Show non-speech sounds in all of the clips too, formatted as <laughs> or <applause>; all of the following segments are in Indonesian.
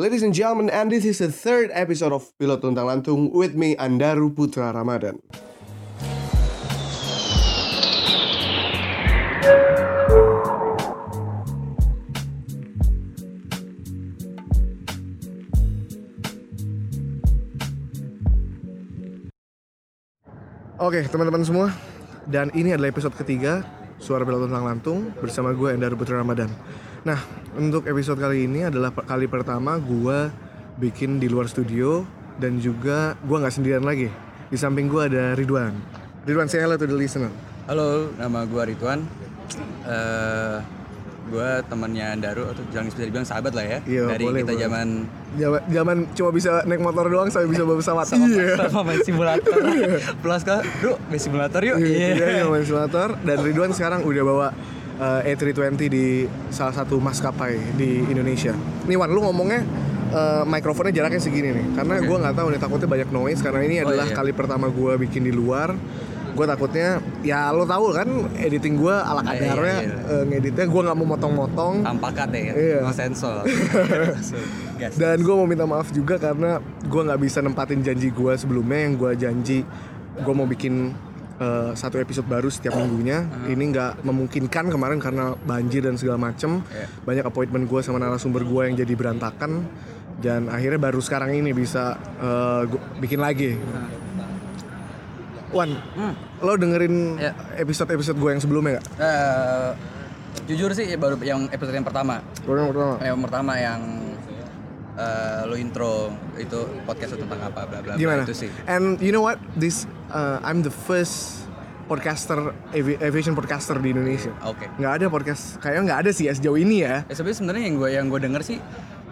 Ladies and gentlemen, and this is the third episode of Pilot Tuntang Lantung with me, Andaru Putra Ramadan. Oke, teman-teman semua, dan ini adalah episode ketiga Suara Pilot Tuntang Lantung bersama gue, Andaru Putra Ramadan. Nah, untuk episode kali ini adalah kali pertama gue bikin di luar studio dan juga gue nggak sendirian lagi. Di samping gue ada Ridwan. Ridwan, say hello to the listener. Halo, nama gua Ridwan. Eh, gua temannya Daru atau jangan bisa dibilang sahabat lah ya. Iya, Dari boleh, kita zaman Zaman, zaman cuma bisa naik motor doang, saya bisa bawa pesawat. sama, Iya. sama main simulator. <laughs> Plus kan, Bro, main simulator yuk. Iya, Iya. dia main simulator dan Ridwan sekarang udah bawa eh, A320 di salah satu maskapai di Indonesia. Nih Wan, lu ngomongnya eh, mikrofonnya jaraknya segini nih, karena gua nggak tahu nih takutnya banyak noise karena ini Oh, adalah iya. kali pertama gua bikin di luar. Gue takutnya, ya lo tahu kan editing gua ala Iya, kadarnya, iya, eh, ngeditnya gue nggak mau motong-motong. Tanpa cut ya, Iya. no sensor. <laughs> Dan gue mau minta maaf juga karena gue nggak bisa nempatin janji gue sebelumnya yang gue janji gue mau bikin eh, satu episode baru setiap minggunya. Ini nggak memungkinkan kemarin karena banjir dan segala macem. Iya. Banyak appointment gue sama narasumber gue yang jadi berantakan. Dan akhirnya baru sekarang ini bisa gua bikin lagi. Wan, Hmm. lo dengerin Iya. episode-episode gue yang sebelumnya nggak? Eh, jujur sih baru yang episode yang pertama. Yang pertama. Yang pertama yang eh, lo intro itu podcast tentang apa bla bla bla Gimana? itu sih. And you know what? This uh, I'm the first podcaster avi- aviation podcaster di Indonesia. Oke. Nggak ada podcast, kayaknya nggak ada sih ya sejauh ini ya. Ya, sebenarnya sebenarnya yang gue yang gue denger sih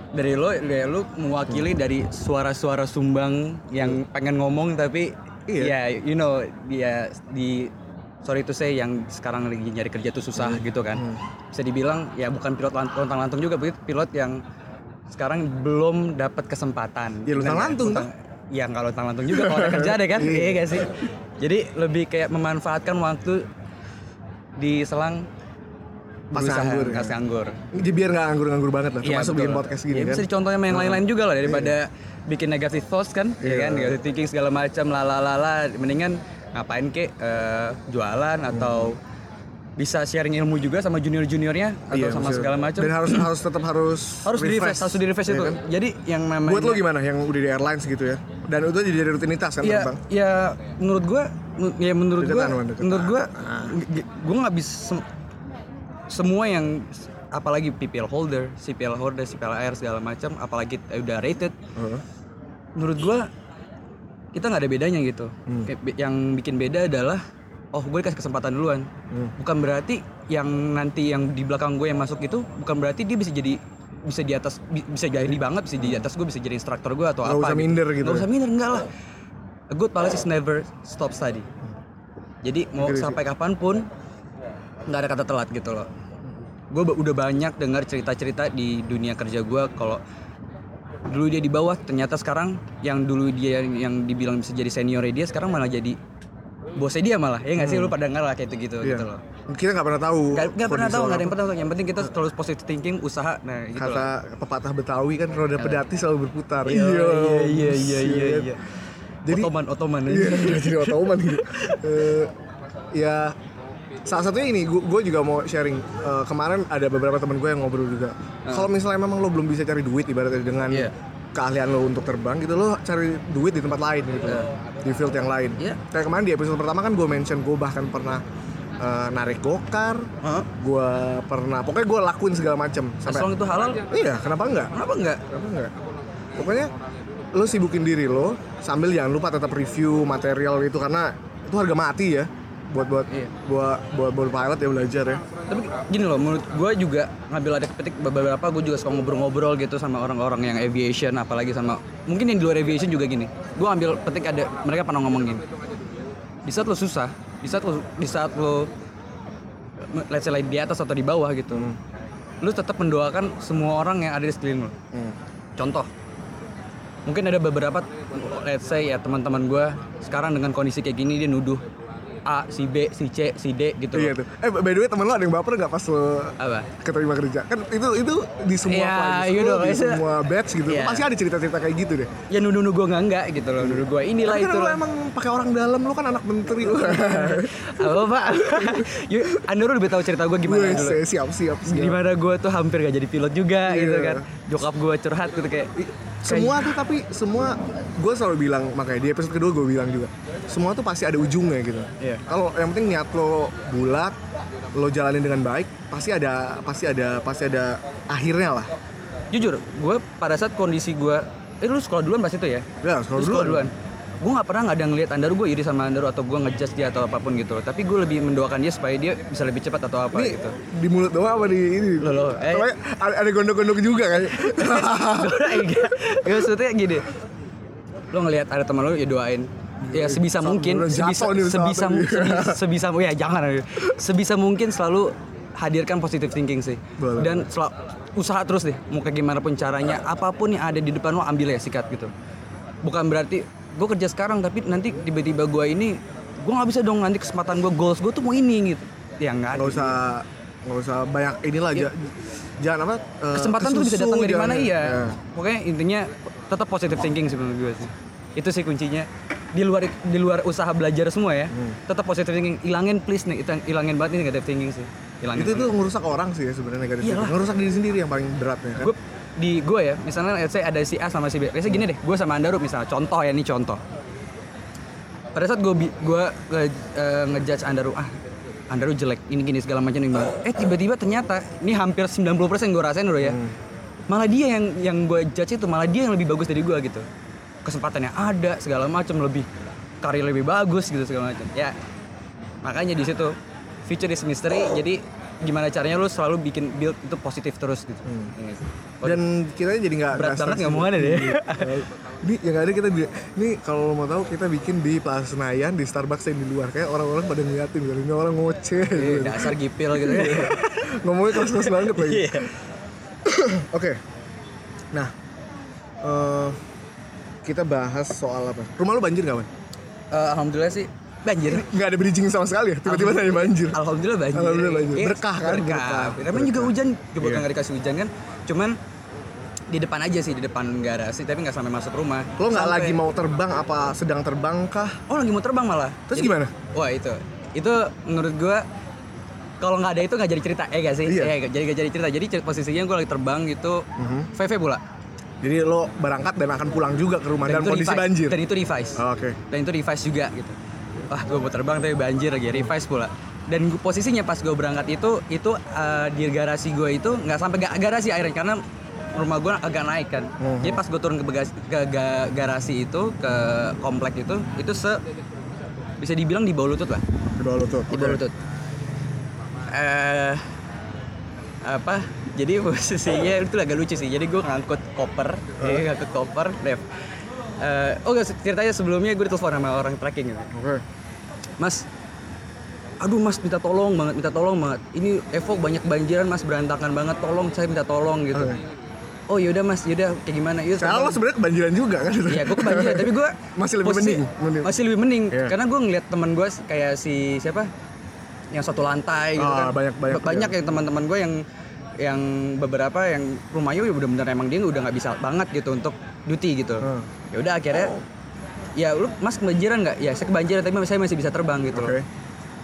dari lo dari lo mewakili dari suara-suara sumbang yang pengen ngomong tapi Iya. ya you know dia di sorry to say yang sekarang lagi nyari kerja tuh susah gitu kan. Bisa dibilang ya bukan pilot lant- lontang lantung juga begitu pilot yang sekarang belum dapat kesempatan. Ya, lontang Bener nggak? lantung, Lontang- ya nggak lontang lantung juga kalau ada kerja deh kan? <laughs> Iya. Gak sih? Jadi lebih kayak memanfaatkan waktu di selang Pas nganggur, nggak ya. nganggur Jadi biar nggak nganggur-nganggur banget lah, Iya, termasuk betul. bikin podcast gini Ya, kan. Bisa dicontohin sama yang lain-lain juga lah daripada bikin negative thoughts kan, ya Iya. kan, negative thinking segala macam, lalalala. Mendingan ngapain kek eh, jualan atau bisa sharing ilmu juga sama junior-juniornya atau Iya, sama maksudnya. segala macam. Dan harus harus tetap harus Harus di refresh, harus di refresh Iya itu. kan? Jadi yang namanya Buat lo gimana yang udah di airlines gitu ya? Dan itu jadi rutinitas kan ya, terbang? ya menurut gua ya menurut gua Deketan, menurut gua g- gua nggak bisa semua yang apalagi PPL holder, CPL holder, CPL Air segala macam, apalagi udah rated, Heeh. menurut gua kita nggak ada bedanya gitu. Hmm. Yang bikin beda adalah oh gue dikasih kesempatan duluan. Hmm. Bukan berarti yang nanti yang di belakang gue yang masuk itu bukan berarti dia bisa jadi bisa di atas bi- bisa jadi banget bisa di atas gue bisa jadi instruktur gue atau Nggak apa usah minder gitu Nggak ya? usah minder enggak lah a good pilot is never stop study jadi mau sih. sampai kapan pun nggak ada kata telat gitu loh gue udah banyak dengar cerita-cerita di dunia kerja gue kalau dulu dia di bawah ternyata sekarang yang dulu dia yang dibilang bisa jadi seniornya dia sekarang malah jadi bosnya dia malah ya nggak sih lu pada dengar lah kayak gitu Iya. gitu loh Kita nggak pernah tahu. Gak, nggak pernah tahu, nggak ada yang pernah tahu. Yang penting kita terus positive thinking, usaha, nah gitu Kata lah. pepatah Betawi kan roda pedati selalu berputar. Iya, iya, iya, iya, iya. Jadi Otoman, otoman. Iya, jadi otoman <laughs> gitu. <laughs> Eh, ya salah satunya ini gue juga mau sharing Eh, kemarin ada beberapa temen gue yang ngobrol juga kalau misalnya memang lo belum bisa cari duit ibaratnya dengan Ah. Iya. keahlian lo untuk terbang gitu lo cari duit di tempat lain gitu loh. di field yang lain Iya. kayak kemarin di episode pertama kan gue mention gue bahkan pernah eh, narik gokar Hah? gue pernah pokoknya gue lakuin segala macam As long itu halal, iya kenapa enggak kenapa enggak? Kenapa enggak? Pokoknya lo sibukin diri lo sambil jangan lupa tetap review material itu karena itu harga mati ya buat buat Iya. buat buat buat pilot ya belajar ya. Tapi gini loh, menurut gue juga ngambil ada petik beberapa gue juga suka ngobrol-ngobrol gitu sama orang-orang yang aviation, apalagi sama mungkin yang di luar aviation juga gini. Gue ambil petik ada mereka pernah ngomong gini. Di saat lo susah, di saat lo di saat lo let's say like di atas atau di bawah gitu, lo tetap mendoakan semua orang yang ada di sekeliling lo. Contoh, mungkin ada beberapa let's say ya teman-teman gue sekarang dengan kondisi kayak gini dia nuduh A, si B, si C, si D gitu. Iya tuh. Eh by the way temen lo ada yang baper nggak pas lo Apa? keterima kerja? Kan itu itu di semua Iya, flight iya dong, di itu- semua batch gitu. Iya. Pasti ada cerita-cerita kayak gitu deh. Ya nuduh-nuduh gue enggak enggak gitu loh. Nuduh gue inilah Tapi kan itu lo loh. emang pakai orang dalam, lo kan anak menteri. Apa pak? <laughs> Anda lebih tahu cerita gue gimana dulu. siap siap siap. Gimana gue tuh hampir gak jadi pilot juga Iya. gitu kan. Jokap gue curhat gitu kayak. Semua tuh tapi semua gue selalu bilang makanya di episode kedua gue bilang juga semua tuh pasti ada ujungnya gitu Iya. kalau yang penting niat lo bulat lo jalanin dengan baik pasti ada pasti ada pasti ada akhirnya lah Jujur, gue pada saat kondisi gue, eh lu sekolah duluan pas itu ya? ya sekolah sekolah duluan. Gue gak pernah nggak ada ngeliat Andaru gue iri sama Andaru atau gue ngejudge dia atau apa pun gitu. Tapi gue lebih mendoakan dia supaya dia bisa lebih cepat atau apa ini gitu. di mulut doang apa di ini Loh, loh, eh. Soalnya ada, ada gondok-gondok juga kan ya, <laughs> maksudnya gini. Lo ngelihat ada teman lo ya doain. Ya sebisa Sam- mungkin, sebisa sebisa sebisa, sebisa ya jangan sebisa mungkin selalu hadirkan positive thinking sih. Boleh. Dan sel- usaha terus deh, mau kayak gimana pun caranya, apa pun yang ada di depan lo ambil ya sikat gitu. Bukan berarti gue kerja sekarang tapi nanti tiba-tiba gue ini gue nggak bisa dong nanti kesempatan gue goals gue tuh mau ini gitu. Ya nggak. nggak usah nggak usah banyak inilah ja- jangan apa eh, kesempatan tuh bisa datang dari mana iya ya. pokoknya intinya tetap positive thinking sih menurut gue sih itu sih kuncinya di luar di luar usaha belajar semua ya Hmm. tetap positive thinking ilangin please nih itu ilangin banget ini negative thinking sih ilangin itu tuh ngerusak orang sih ya sebenarnya negatif Iyalah. thinking. ngerusak diri sendiri yang paling beratnya kan gue di gue ya misalnya let's say ada si A sama si B. Biasanya gini deh gue sama Andaru misalnya contoh ya ini contoh. Pada saat gue gue nge- eh, ngejudge Andaru ah Andaru jelek ini gini segala macam ini eh tiba-tiba ternyata ini hampir 90% gue rasain dulu ya. Malah dia yang yang gue judge itu malah dia yang lebih bagus dari gue gitu. Kesempatannya ada segala macam lebih karir lebih bagus gitu segala macam. Ya makanya di situ future is mystery jadi gimana caranya lu selalu bikin build itu positif terus gitu Ini. dan kita jadi nggak Berat nggak banget stres ngomongannya deh. ini yang ada kita di ini kalau lo mau tahu kita bikin di Plaza Senayan di Starbucks yang di luar kayak orang-orang pada ngeliatin gitu ini orang ngoceh Iya, gitu. dasar gipil gitu ya. ngomongnya keras-keras banget lagi Iya. <coughs> oke nah eh, kita bahas soal apa rumah lu banjir nggak man? Eh, alhamdulillah sih banjir. nggak ada bridging sama sekali ya tiba-tiba tanya banjir Alhamdulillah banjir. Alhamdulillah banjir. Iya, Berkah kan, Berkah. berkah. Namanya juga hujan, coba Iya. nggak dikasih hujan kan. Cuman di depan aja sih, di depan garasi, tapi nggak sampai masuk rumah. lo nggak lagi mau terbang apa sedang terbang kah Oh lagi mau terbang malah. Terus gimana? Wah itu, itu menurut gua kalau nggak ada itu nggak jadi cerita, eh gak sih? Iya. Eh, jadi gak jadi cerita. Jadi posisinya gue lagi terbang gitu, Mhm. VV pula. jadi lo berangkat dan akan pulang juga ke rumah dalam itu kondisi revise. banjir Dan itu revise. Oh, oke dan itu revise juga gitu wah gue mau terbang tapi banjir lagi revise pula. Dan gua- posisinya pas gue berangkat itu itu eh, di garasi gue itu nggak sampai ga- garasi akhirnya karena rumah gue agak naik kan. Mhm. jadi pas gue turun ke, ke ga- garasi itu ke komplek itu itu se bisa dibilang di bawah lutut lah. Di bawah lutut di bawah lutut. Eh apa jadi posisinya itu agak lucu sih. Jadi gue ngangkut koper jadi ngangkut koper Dev Eh, oh gak ceritanya sebelumnya gue ditelepon sama orang tracking gitu oke mas aduh mas minta tolong banget minta tolong banget. Ini Evo banyak banjiran mas berantakan banget. Tolong saya minta tolong gitu. Oke. oh yaudah mas yaudah kayak gimana? Yaudah Karena lo sebenarnya kebanjiran juga kan? Iya, gue kebanjiran, tapi gue Masih lebih mending, mending. Masih lebih mending, Iya. karena gue ngeliat teman gue kayak si siapa, yang satu lantai gitu Ah, kan. banyak- banyak, banyak yang teman-teman gue yang yang beberapa yang rumahnya udah bener-bener emang dia udah nggak bisa banget gitu untuk duty gitu. Hmm. Ya udah akhirnya, ya lu mas kebanjiran nggak? Ya saya kebanjiran tapi saya masih bisa terbang gitu loh. Oke.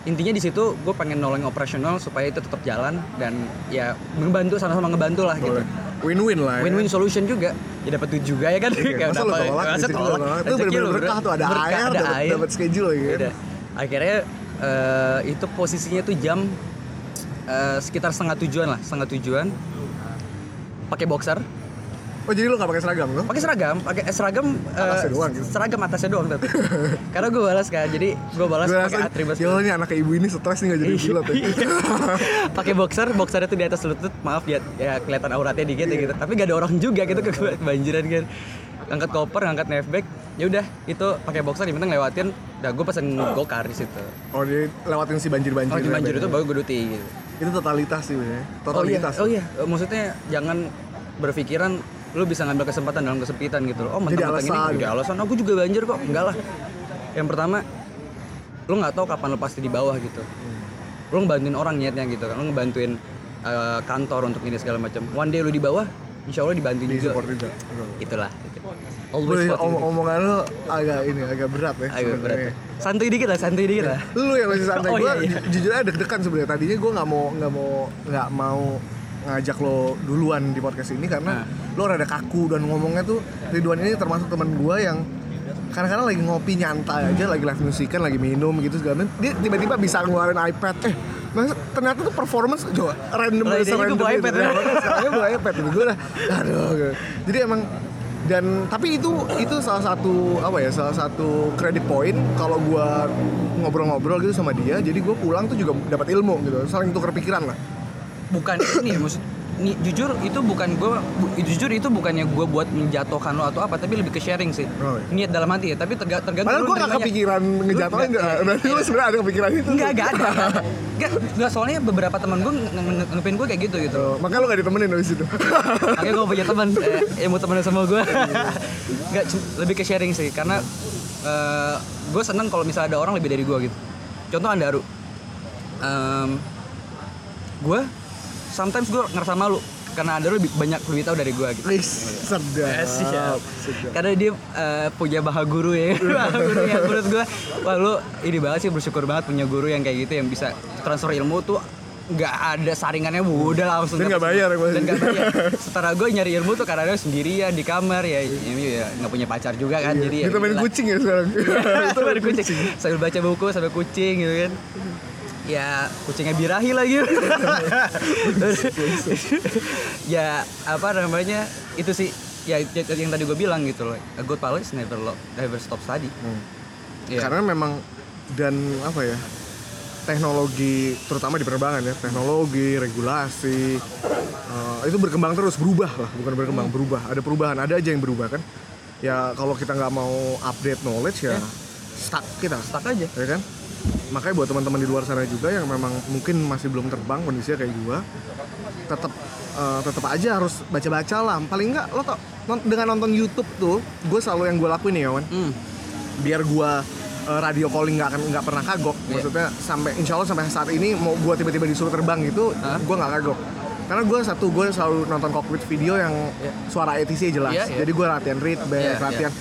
Intinya di situ gue pengen nolong operasional supaya itu tetap jalan dan ya ngebantu sama-sama ngebantu lah gitu. Win-win lah ya Win-win solution juga. Ya dapat duit juga ya kan. Iya, Kayak masa dapat- tolak, masa lo tolak. tolak. Itu lo, berkah tuh, ada Berkah, air, ada dapat- dapat schedule lagi kan. Udah. Akhirnya eh, itu posisinya tuh jam eh, sekitar setengah tujuan lah, setengah tujuan. Pakai boxer, oh jadi lo gak pakai seragam lo pakai seragam, pakai eh, seragam eh, Atasnya doang gitu. seragam atasnya doang tapi. <laughs> Karena gue balas kan, jadi gue balas pakai atribut. ya lo nih anak ibu ini stres nih gak jadi pilot ya <laughs> pakai boxer, boxer itu di atas lutut, maaf ya, ya kelihatan auratnya dikit ya gitu. Tapi gak ada orang juga gitu ke kebanjiran kan. Angkat koper, angkat navback, ya udah itu pakai boxer yang penting lewatin. Dah gue pesen gokar di situ. oh dia lewatin si banjir-banjir Kalau di banjir itu baru gue duty gitu. itu totalitas sih bener Oh iya, totalitas oh iya, maksudnya jangan berpikiran lu bisa ngambil kesempatan dalam kesempitan gitu loh. Oh, mentang-mentang ini jadi alasan aku juga banjir kok. Enggak lah. Yang pertama lo nggak tahu kapan lo pasti di bawah gitu lo ngebantuin orang niatnya gitu kan lo ngebantuin eh, kantor untuk ini segala macam one day lo di bawah insya Allah dibantuin di juga juga itulah gitu. Always support om- gitu. omongan lu agak ini agak berat ya Ayo berat ya. santuy dikit lah santuy dikit lah lu yang masih santai Oh, gue iya, iya. jujur aja deg-degan sebenarnya tadinya gue nggak mau nggak mau nggak mau ngajak lo duluan di podcast ini karena Nah. lo rada kaku dan ngomongnya tuh Ridwan ini termasuk teman gue yang kadang-kadang lagi ngopi nyantai aja lagi live musikan lagi minum gitu segala macam dia tiba-tiba bisa ngeluarin iPad eh mas, ternyata tuh performance coba random Lah, idenya serandom gue iPad, Ya, ya. makanya sekarang gue iPad gitu. gue udah aduh gitu. jadi emang dan tapi itu itu salah satu apa ya salah satu credit point kalau gue ngobrol-ngobrol gitu sama dia jadi gue pulang tuh juga dapat ilmu gitu saling tukar pikiran lah bukan ini maksud ni, jujur itu bukan gue jujur itu bukannya gue buat menjatuhkan lo atau apa tapi lebih ke sharing sih Oh, iya. niat dalam hati ya tapi terga, tergantung Padahal gue gak kepikiran ngejatuhin. Berarti lu sebenarnya ada kepikiran itu. Enggak, enggak ada. Enggak, soalnya beberapa teman gue ngepin gue kayak gitu gitu. Oh, makanya lu gak ditemenin dari situ. <laughs> Makanya gue punya teman eh, yang mau temenan sama gue. Enggak, cu- lebih ke sharing sih karena eh, gue seneng kalau misalnya ada orang lebih dari gue gitu. Contoh Andaru. Em, gue sometimes gue ngerasa malu karena Andaru lebih banyak lebih tahu dari gue gitu. Wis, sedap. Eh, siap. sedap. Karena dia eh, punya baha guru ya. <laughs> Baha guru yang menurut gue, wah lu ini banget sih bersyukur banget punya guru yang kayak gitu yang bisa transfer ilmu tuh nggak ada saringannya udah langsung Dan nggak bayar ya, dan nggak bayar setelah gue nyari ilmu tuh karena dia sendirian di kamar ya ini ya nggak punya pacar juga kan jadi ya Kita main kucing ya sekarang. <laughs> Itu baru kucing. Sambil baca buku sambil kucing gitu kan. Ya kucingnya birahi lagi. ya apa namanya itu sih ya y- yang tadi gue bilang gitu loh. A good pilot never lo, never stop study. Iya. Karena memang dan apa ya? teknologi terutama di penerbangan ya teknologi regulasi eh, itu berkembang terus berubah lah bukan berkembang berubah ada perubahan ada aja yang berubah kan ya kalau kita nggak mau update knowledge ya stuck kita Stuck aja. ya kan makanya buat teman-teman di luar sana juga yang memang mungkin masih belum terbang kondisinya kayak gua tetap eh, tetap aja harus baca-baca lah paling enggak lo tau dengan nonton YouTube tuh gue selalu yang gue lakuin nih Yawan Hmm. biar gua eh, radio calling nggak akan nggak pernah kagok Iya. maksudnya sampai insya Allah sampai saat ini mau gua tiba-tiba disuruh terbang gitu Hah? gua nggak kagok karena gue satu gue selalu nonton cockpit video yang Iya. suara ATC jelas Iya, iya. jadi gue latihan read back Iya, latihan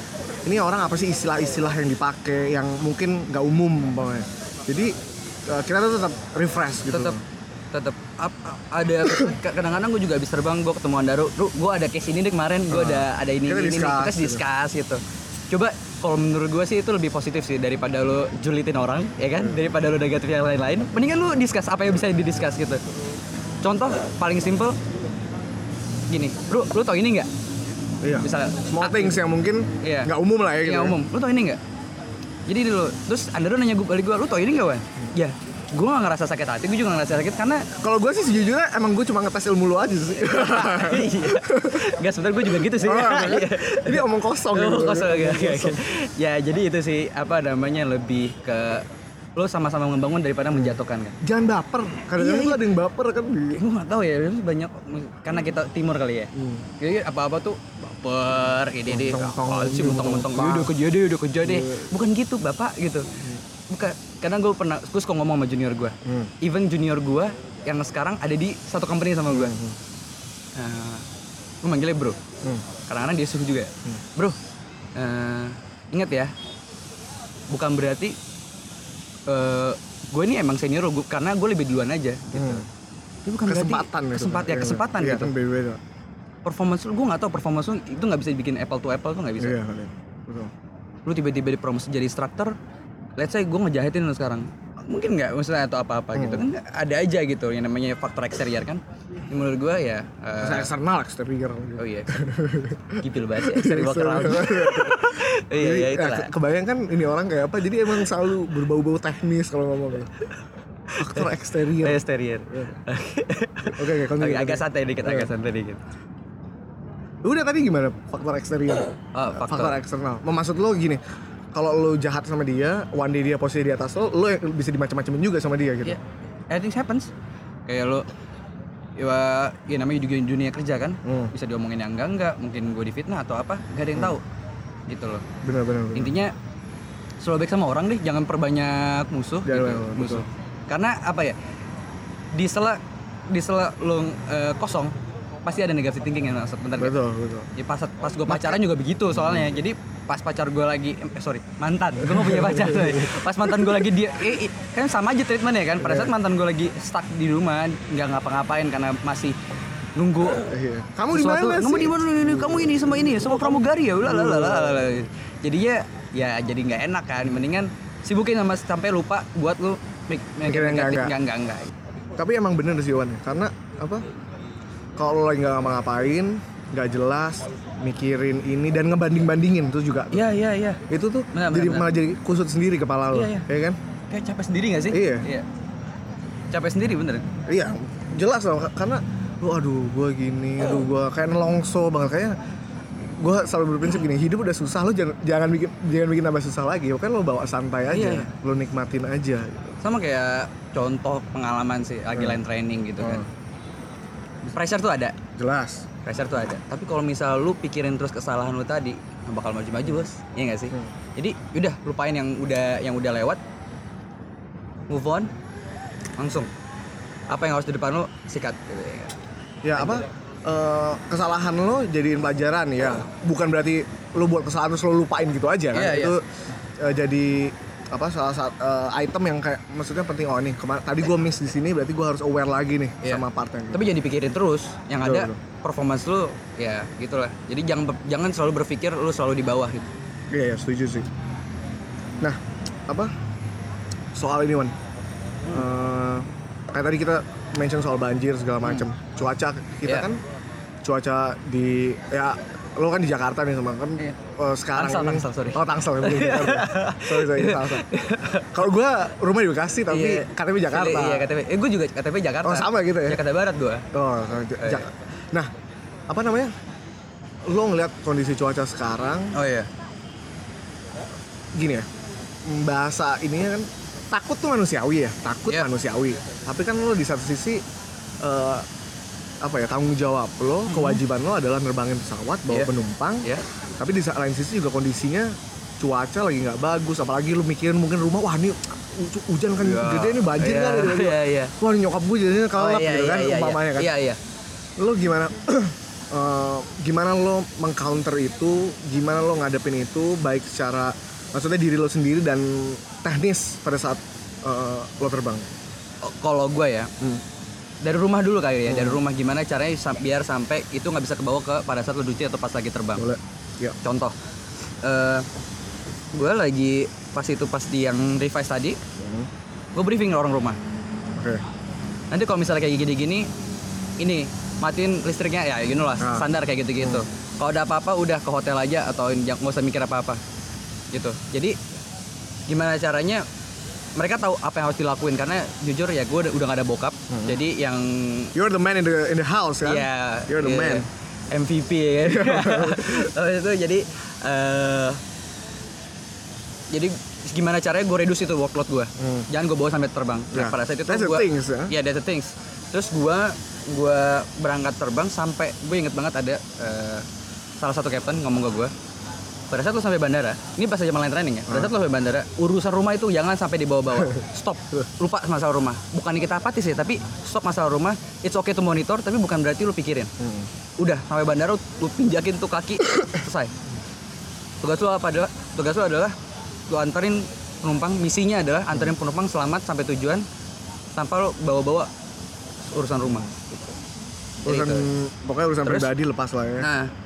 ini orang apa sih istilah-istilah yang dipakai yang mungkin nggak umum umpamanya? Jadi eh, kita tuh tetap refresh gitu. Tetap tetap ap- ap- ada kadang-kadang gue juga habis terbang gue ketemu Andaru lu gue ada case ini deh kemarin gue ada ada ini Kita ini, ini discuss kita gitu. discuss gitu. Coba kalau menurut gue sih itu lebih positif sih daripada lu julitin orang ya kan? Hmm. daripada lu negatif yang lain-lain mendingan lu discuss apa yang bisa didiscuss gitu. Contoh paling simple gini lu lu tau ini nggak iya misalnya small things yang mungkin Iya. nggak umum lah ya gitu yang ya. umum lu tau ini nggak jadi dulu terus Andaru nanya gue balik gue lu tau ini nggak wan ya gue gak ngerasa sakit hati gue juga gak ngerasa sakit karena kalau gue sih sejujurnya emang gue cuma ngetes ilmu lu aja sih <laughs> Iya. Gak sebenarnya gue juga gitu sih. Oh, Iya. <laughs> jadi omong kosong gitu. kosong, oke, oke, oke. Ya jadi itu sih apa namanya lebih ke lo sama-sama membangun daripada menjatuhkan kan. jangan baper kadang-kadang Iya, iya. ada yang baper kan Eh, gue gak tahu ya banyak karena kita timur kali ya. Jadi apa-apa tuh baper, ini ini Mentong-mentong, apaan sih mentong-mentong mentong. udah kerja deh, udah kerja deh. Bukan gitu bapak gitu. Bukan, karena gue pernah, gue suka ngomong sama junior gue. Hmm. Even junior gue yang sekarang ada di satu company sama gue. Hmm. Nah, gue manggilnya bro. Hmm. Kadang-kadang dia suruh juga. Bro, eh, ingat ya, bukan berarti eh gue ini emang senior gua- karena gue lebih duluan aja. Gitu. Hmm. Bukan kesempatan gitu kesempatan ya Iya, kesempatan iya, gitu. kan beda-beda Performance lu gue nggak tahu performance lu itu nggak bisa dibikin apple to apple tuh nggak bisa. iya. betul Lu tiba-tiba dipromosi jadi instructor, let's say gue ngejahitin lu sekarang. Mungkin nggak maksudnya atau apa-apa gitu Hmm. kan ada aja gitu yang namanya faktor exterior kan. Yang menurut gue ya eh, Saya eksternal exterior gitu. Oh iya. Gipil banget ya, exterior walk around. Iya, iya ya, itulah. ke- kebayang kan ini orang kayak apa jadi emang selalu berbau-bau teknis kalau ngomong faktor eksterior Exterior. oke oke continue. Agak, santai dikit, agak santai dikit. udah tadi gimana faktor eksterior Oh, faktor. eksternal mau maksud lo gini kalau lo jahat sama dia one day dia posisi di atas lo lo yang bisa dimacam-macamin juga sama dia gitu Iya. Everything happens. Kayak lo ya, ya namanya juga dunia kerja kan. Hmm. Bisa diomongin yang enggak enggak, mungkin gue difitnah atau apa, gak ada yang tahu. Gitu loh. benar benar. Intinya selalu baik sama orang deh jangan perbanyak musuh Jangan gitu, banyak musuh. musuh karena apa ya di sela di sela lo eh, kosong pasti ada negatif thinking yang masuk bentar betul betul. Ya pas pas gue pacaran juga begitu soalnya. Jadi pas pacar gue lagi eh sorry mantan. Gue gak punya <laughs> pacar sorry. pas mantan gue lagi dia eh, eh, kan sama aja treatmentnya kan? Pada saat mantan gue lagi stuck di rumah nggak ngapa-ngapain karena masih nunggu Iya. kamu di mana kamu di mana kamu ini sama ini sama pramugari ya? Ulah lah lah lah lah. jadinya ya jadi nggak enak kan. Mendingan sibukin sama sampai lupa buat lu mik- Mikir enggak-enggak. enggak enggak enggak tapi emang bener sih Wan. Karena apa kalau lo lagi nggak ngapa-ngapain nggak jelas mikirin ini dan ngebanding bandingin tuh. Juga iya iya iya. Itu tuh Benar, jadi benar, malah jadi kusut sendiri kepala lo Iya, iya. ya kan? Kayak capek sendiri gak sih? Iya. capek sendiri bener. Iya jelas loh ka- karena lu aduh gue gini aduh gue kayak nelongso banget. Kayaknya gue selalu berprinsip gini hidup udah susah lo jangan jangan bikin jangan bikin tambah susah lagi. Kan lo bawa santai aja Iya. lo nikmatin aja. Gitu. sama kayak contoh pengalaman sih lagi line training gitu kan pressure tuh ada? Jelas. Pressure tuh ada. Tapi kalau misal lu pikirin terus kesalahan lu tadi bakal maju-maju bos. Iya gak sih? Hmm. jadi udah lupain yang udah yang udah lewat. Move on. Langsung. Apa yang harus di depan lu sikat. Gitu ya apa? Eh, kesalahan lo jadiin pelajaran ya. Bukan berarti lo buat kesalahan terus lo lupain gitu aja kan? Iya, iya. itu eh, jadi apa salah satu eh, item yang kayak maksudnya penting oh nih kemar- tadi gue miss di sini berarti gue harus aware lagi nih Iya. sama part yang tapi jangan dipikirin terus yang Betul, ada betul. performance lu ya gitulah jadi jangan jangan selalu berpikir lu selalu di bawah gitu Iya, iya, setuju sih. Nah, apa soal ini, Wan? Eh, kayak tadi kita mention soal banjir segala macam. Cuaca kita Iya. kan cuaca di ya lo kan di Jakarta nih sama kan Iya. eh, sekarang Tangsel, ini Tangsel, sorry. oh Tangsel Jakarta. <laughs> sorry sorry Tangsel kalau gue rumah di Bekasi tapi Iya. KTP Jakarta iya KTP eh gue juga KTP Jakarta Oh, sama gitu ya? Jakarta Barat gua Oh, sama Ja- Oh, iya. Nah apa namanya lo ngeliat kondisi cuaca sekarang oh iya gini ya bahasa ininya kan takut tuh manusiawi ya takut Iya. manusiawi tapi kan lo di satu sisi eh, apa ya tanggung jawab lo kewajiban lo adalah nerbangin pesawat bawa Iya. penumpang ya tapi di lain sisi juga kondisinya cuaca lagi nggak bagus apalagi lo mikirin mungkin rumah wah ini hu- hujan kan Iya. gede nih banjir Iya, kan gitu. iya, iya. wah ini nyokap gue jadinya kalap gitu kan umpamanya kan iya iya lo gimana <clears throat> eh, gimana lo mengcounter itu gimana lo ngadepin itu baik secara maksudnya diri lo sendiri dan teknis pada saat eh, lo terbang Oh, kalau gue ya Hmm. Dari rumah dulu kali ya dari rumah. Gimana caranya sam- biar sampai itu nggak bisa kebawa ke pada saat lo duci atau pas lagi terbang? Boleh. Ya. Contoh eh gue lagi pas itu pas di yang revise tadi Hmm. gue briefing orang rumah. Oke. Nanti kalau misalnya kayak gini-gini ini matiin listriknya ya gini lah Ah. standar kayak gitu-gitu. Kalau ada apa-apa udah ke hotel aja atau nggak usah mikir apa-apa. Gitu. Jadi gimana caranya mereka tahu apa yang harus dilakuin karena jujur ya gue udah, gak ada bokap. Jadi yang you're the man in the in the house kan? Ya you're the iya, man. MVP ya kan? <laughs> Itu jadi eh jadi gimana caranya gue reduce itu workload gue Hmm. jangan gue bawa sampai terbang. Nah, Ya, pada saat itu that's the gue things, ya. ya that's the things. Terus gue gue berangkat terbang sampai gue inget banget ada eh, salah satu captain ngomong ke gue pada saat lo sampai bandara ini pas aja main training ya pada saat lo sampai bandara urusan rumah itu jangan sampai dibawa-bawa. <laughs> Stop. Lupa masalah rumah. Bukan kita apatis ya tapi stop masalah rumah. It's okay to monitor tapi bukan berarti lo pikirin. Hmm. udah sampai bandara lu pinjakin tuh kaki <coughs> selesai. Tugas lu apa adalah tugas lu adalah lu anterin penumpang misinya adalah anterin penumpang selamat sampai tujuan tanpa lu bawa-bawa urusan rumah. Jadi urusan pokoknya urusan Terus? pribadi lepas lah ya. Nah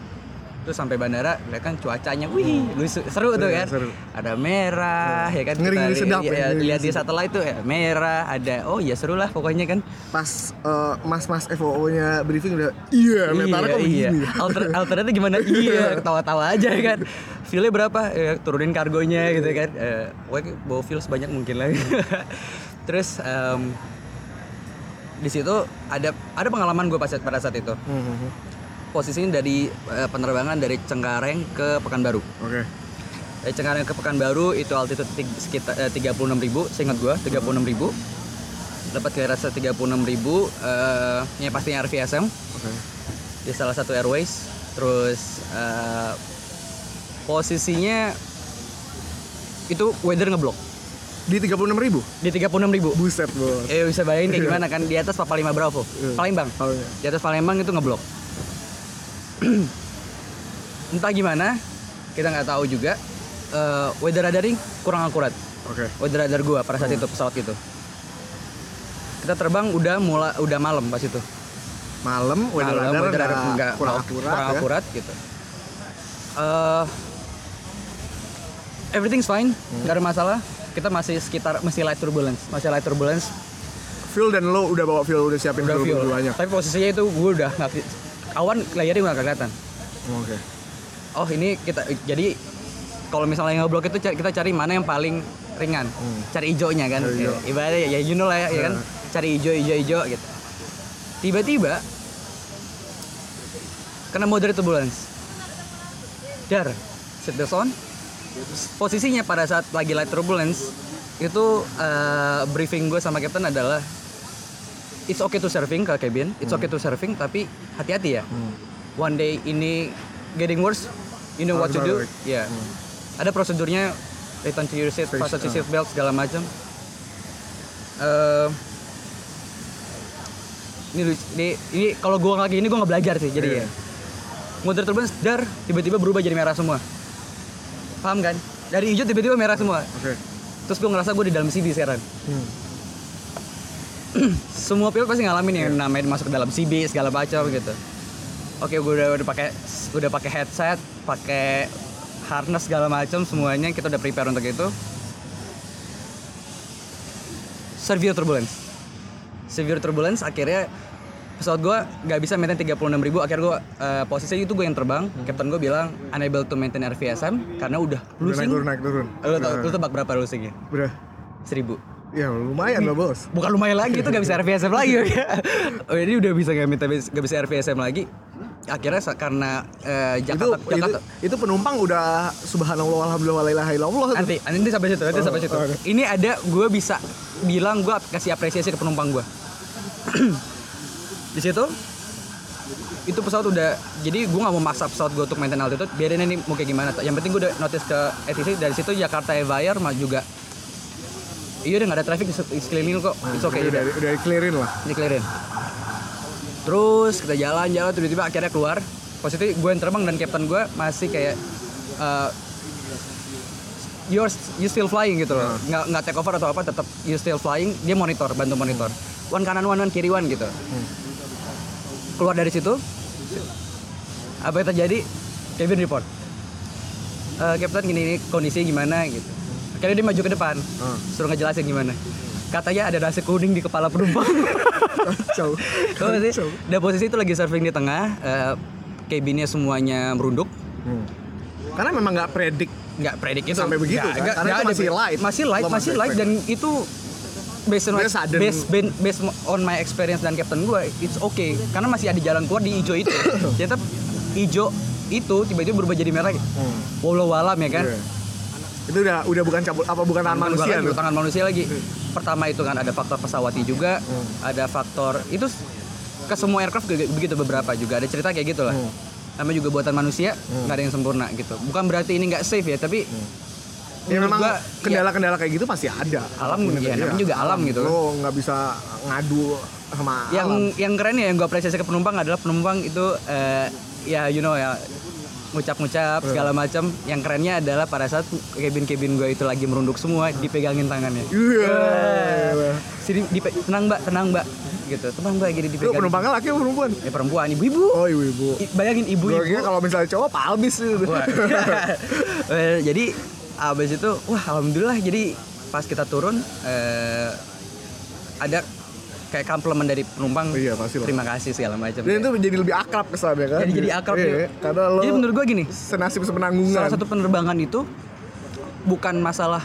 terus sampai bandara lihat kan cuacanya wih lucu seru tuh Iya, kan seru. ada merah ya kan Ngeri-ngeri Kita sedap ya, ya, ngeri-ngeri lihat di satelit tuh ya merah ada oh ya seru lah pokoknya kan pas eh, mas-mas FOO nya briefing udah iya mentalnya kok begini <laughs> Alter, alternatnya gimana? iya, ketawa-tawa aja kan. Feelnya berapa? Ya, turunin kargonya gitu kan. Eh, pokoknya bawa feel sebanyak mungkin lah. <laughs> Terus em, di situ ada ada pengalaman gue pas pada saat itu. Hmm, Posisinya dari eh, penerbangan dari Cengkareng ke Pekanbaru. oke Dari Cengkareng ke Pekanbaru itu altitude sekitar eh, 36.000 ribu, seingat gue 36.000 ribu. Dapat clearance 36.000 ribu, eh, ya pastinya RVSM oke di salah satu airways terus eh, posisinya itu weather ngeblok Di 36 ribu? di 36 ribu. Buset bos. Eh bisa bayangin kayak gimana kan di atas Papa 5 Bravo, Iya. Palembang. Oh, iya. Di atas Palembang itu ngeblok. <clears throat> Entah gimana, kita nggak tahu juga. Eh, weather radaring kurang akurat. Oke. Weather radar gua pada saat itu pesawat itu. Kita terbang udah mulai udah malam pas itu. Malam, weather Malam, radar weather radar nggak nggak- kurang akurat kurang ya. akurat gitu. Eh, everything's fine, Hmm. nggak ada masalah. Kita masih sekitar masih light turbulence, masih light turbulence, Fuel dan lo udah bawa fuel, udah siapin udah fuel, fuel. Tapi posisinya itu gue udah nggak awan layarnya nggak kelihatan. Oke. Oh ini kita jadi kalau misalnya ngeblok itu kita cari mana yang paling ringan, cari hijaunya kan. Hmm. Cari. Ya, ibaratnya ya you know lah ya, ya kan, cari hijau hijau hijau gitu. Tiba-tiba kena moderate turbulence. Dar, set the on. Posisinya pada saat lagi light turbulence itu eh, briefing gue sama captain adalah it's okay to surfing ke cabin, it's okay to surfing tapi hati-hati ya. One day ini getting worse, you know what to do. Harus balik. Ya. Ada prosedurnya return to your seat, fasten ah. seat belt segala macam. Eh ini, ini, ini kalau gua lagi ini gua nggak belajar sih jadi Iya. ya. Motor turbulence dar tiba-tiba berubah jadi merah semua. Paham kan? Dari hijau tiba-tiba merah semua. Oke. Terus gue ngerasa gue di dalam CB sekarang. Hmm. Semua pilot pasti ngalamin yang namanya masuk ke dalam CB segala macam gitu. Oke, gue udah udah pakai udah pakai headset, pakai harness segala macam semuanya kita udah prepare untuk itu. Severe turbulence. Severe turbulence akhirnya pesawat gue nggak bisa maintain 36 ribu akhirnya gue posisinya itu gue yang terbang captain gue bilang unable to maintain RVSM karena udah Udah naik losing turun, naik turun. Lu tau, lu tebak berapa losingnya? Udah. Seribu. Ya lumayan lah bos. Bukan lumayan lagi itu gak bisa RVSM lagi ya. oh, ini udah bisa gak, minta, gak bisa RVSM lagi. Akhirnya karena eh, Itu, Jakarta, itu Jakarta itu penumpang udah subhanallah alhamdulillah wa la ilaha illallah. nanti, nanti sampai situ, nanti sampai situ. Oh, oke. Ini ada gue bisa bilang gue kasih apresiasi ke penumpang gue. Di situ itu pesawat udah jadi gue nggak mau maksa pesawat gue untuk maintain altitude biarin ini mau kayak gimana yang penting gue udah notice ke ATC dari situ Jakarta Air juga iya udah nggak ada traffic di di sekeliling kok. It's okay udah, udah. udah clearin lah. dikelirin. Terus kita jalan-jalan tiba-tiba akhirnya keluar. Posisi gue yang terbang dan kapten gue masih kayak uh, you're you still flying gitu loh. Nggak nggak take over atau apa tetap you still flying. Dia monitor bantu monitor. One kanan one one kiri one gitu. Keluar dari situ apa yang terjadi? Kevin report. Eh Captain gini ini kondisi gimana? gitu akhirnya dia maju ke depan Ah. suruh ngejelasin gimana katanya ada nasi kuning di kepala penumpang <laughs> Kacau. Sih? Dan posisi itu lagi surfing di tengah, eh, cabinnya semuanya merunduk. Hmm. Karena memang nggak predik Nggak predik itu. Sampai begitu, Nggak- kan? nggak- Karena nggak itu masih light. Masih light, Lo masih light dan itu based on, sudden. based, based, on my experience dan captain gue, it's okay. Karena masih ada jalan keluar di hijau itu. <coughs> Ternyata hijau itu tiba-tiba berubah jadi merah. Hmm. Walau alam ya kan. Iya. Itu udah udah bukan cabut apa bukan tangan manusia lagi, tangan manusia lagi. Pertama itu kan ada faktor pesawati juga, Hmm. ada faktor itu ke semua aircraft begitu beberapa juga ada cerita kayak gitu lah. Hmm. Namanya juga buatan manusia, nggak ada yang sempurna gitu. Bukan berarti ini nggak safe ya, tapi Ya menurut memang kendala-kendala kayak gitu pasti ada. Alam, Apa pun ya, namanya juga alam gitu. Lo nggak bisa ngadu sama yang alam. yang keren ya yang gue apresiasi ke penumpang adalah penumpang itu eh, ya you know ya ngucap-ngucap Iya. segala macam. Yang kerennya adalah pada saat cabin-cabin gue itu lagi merunduk semua, dipegangin tangannya. Iya. Wah. Sini dipe- tenang mbak, tenang mbak, gitu. Tenang mbak, gini dipegang. penumpangnya laki apa perempuan? Ya perempuan, ibu-ibu. Oh ibu-ibu. I- Bayangin ibu-ibu. kira kalau misalnya cowok palbis gitu. <laughs> Eh, jadi abis itu, wah alhamdulillah. Jadi pas kita turun, eh, ada kayak komplimen dari penumpang. Iya, pasti. Terima kasih segala macam. Dan itu jadi lebih akrab kesannya kan. Jadi jadi akrab Iya, ya. Karena lo Jadi menurut gua gini, senasib sepenanggungan. salah satu penerbangan itu bukan masalah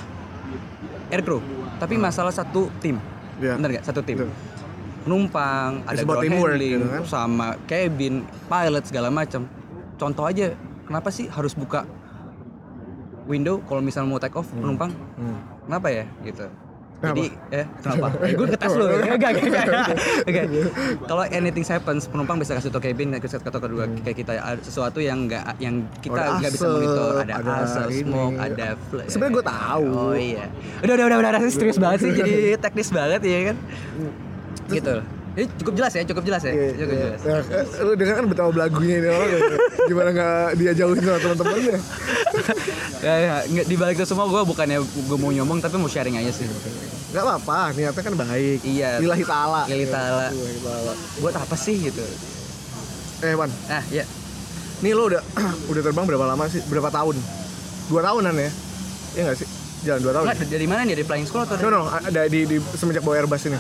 aircrew, tapi masalah satu tim. Iya. Bener nggak? Satu tim. Penumpang, ada ground handling, gitu kan. sama cabin, pilot segala macam. Contoh aja, kenapa sih harus buka window kalau misalnya mau take off penumpang? Hmm. Kenapa ya? Gitu. Jadi eh kenapa? <laughs> Eh, gue ngetes lu. Enggak, enggak, enggak. Enggak. Kalau anything happens, penumpang bisa kasih tau cabin, kasih tau kedua kayak kita sesuatu yang enggak yang kita Ada nggak bisa monitor, ada, ada asap, ini. smoke, ada flare. Sebenarnya gua tahu. Oh iya. Udah, udah, udah, udah, udah, serius banget sih jadi <laughs> teknis banget ya kan. Gitu. Ini cukup jelas ya, cukup jelas ya. Iya, Cukup iya. jelas. Nah, eh, lu dengar kan betapa belagunya ini orang ya. Gimana nggak dia jauhin sama teman-temannya? <laughs> Ya, ya, nggak di balik itu semua gue bukannya gue mau nyombong tapi mau sharing aja sih. Gak apa-apa, niatnya kan baik. Iya. Lillahi ta'ala. Lillahi ta'ala. Lillahi ta'ala. Buat apa sih gitu? Eh, Wan. Ah, ya. Nih lo udah <clears throat> udah terbang berapa lama sih? Berapa tahun? Dua tahunan ya? Iya nggak sih? Jalan dua tahun. Nggak, dari mana nih? Dari flying school atau No, no, ada di, di semenjak bawa Airbus ini.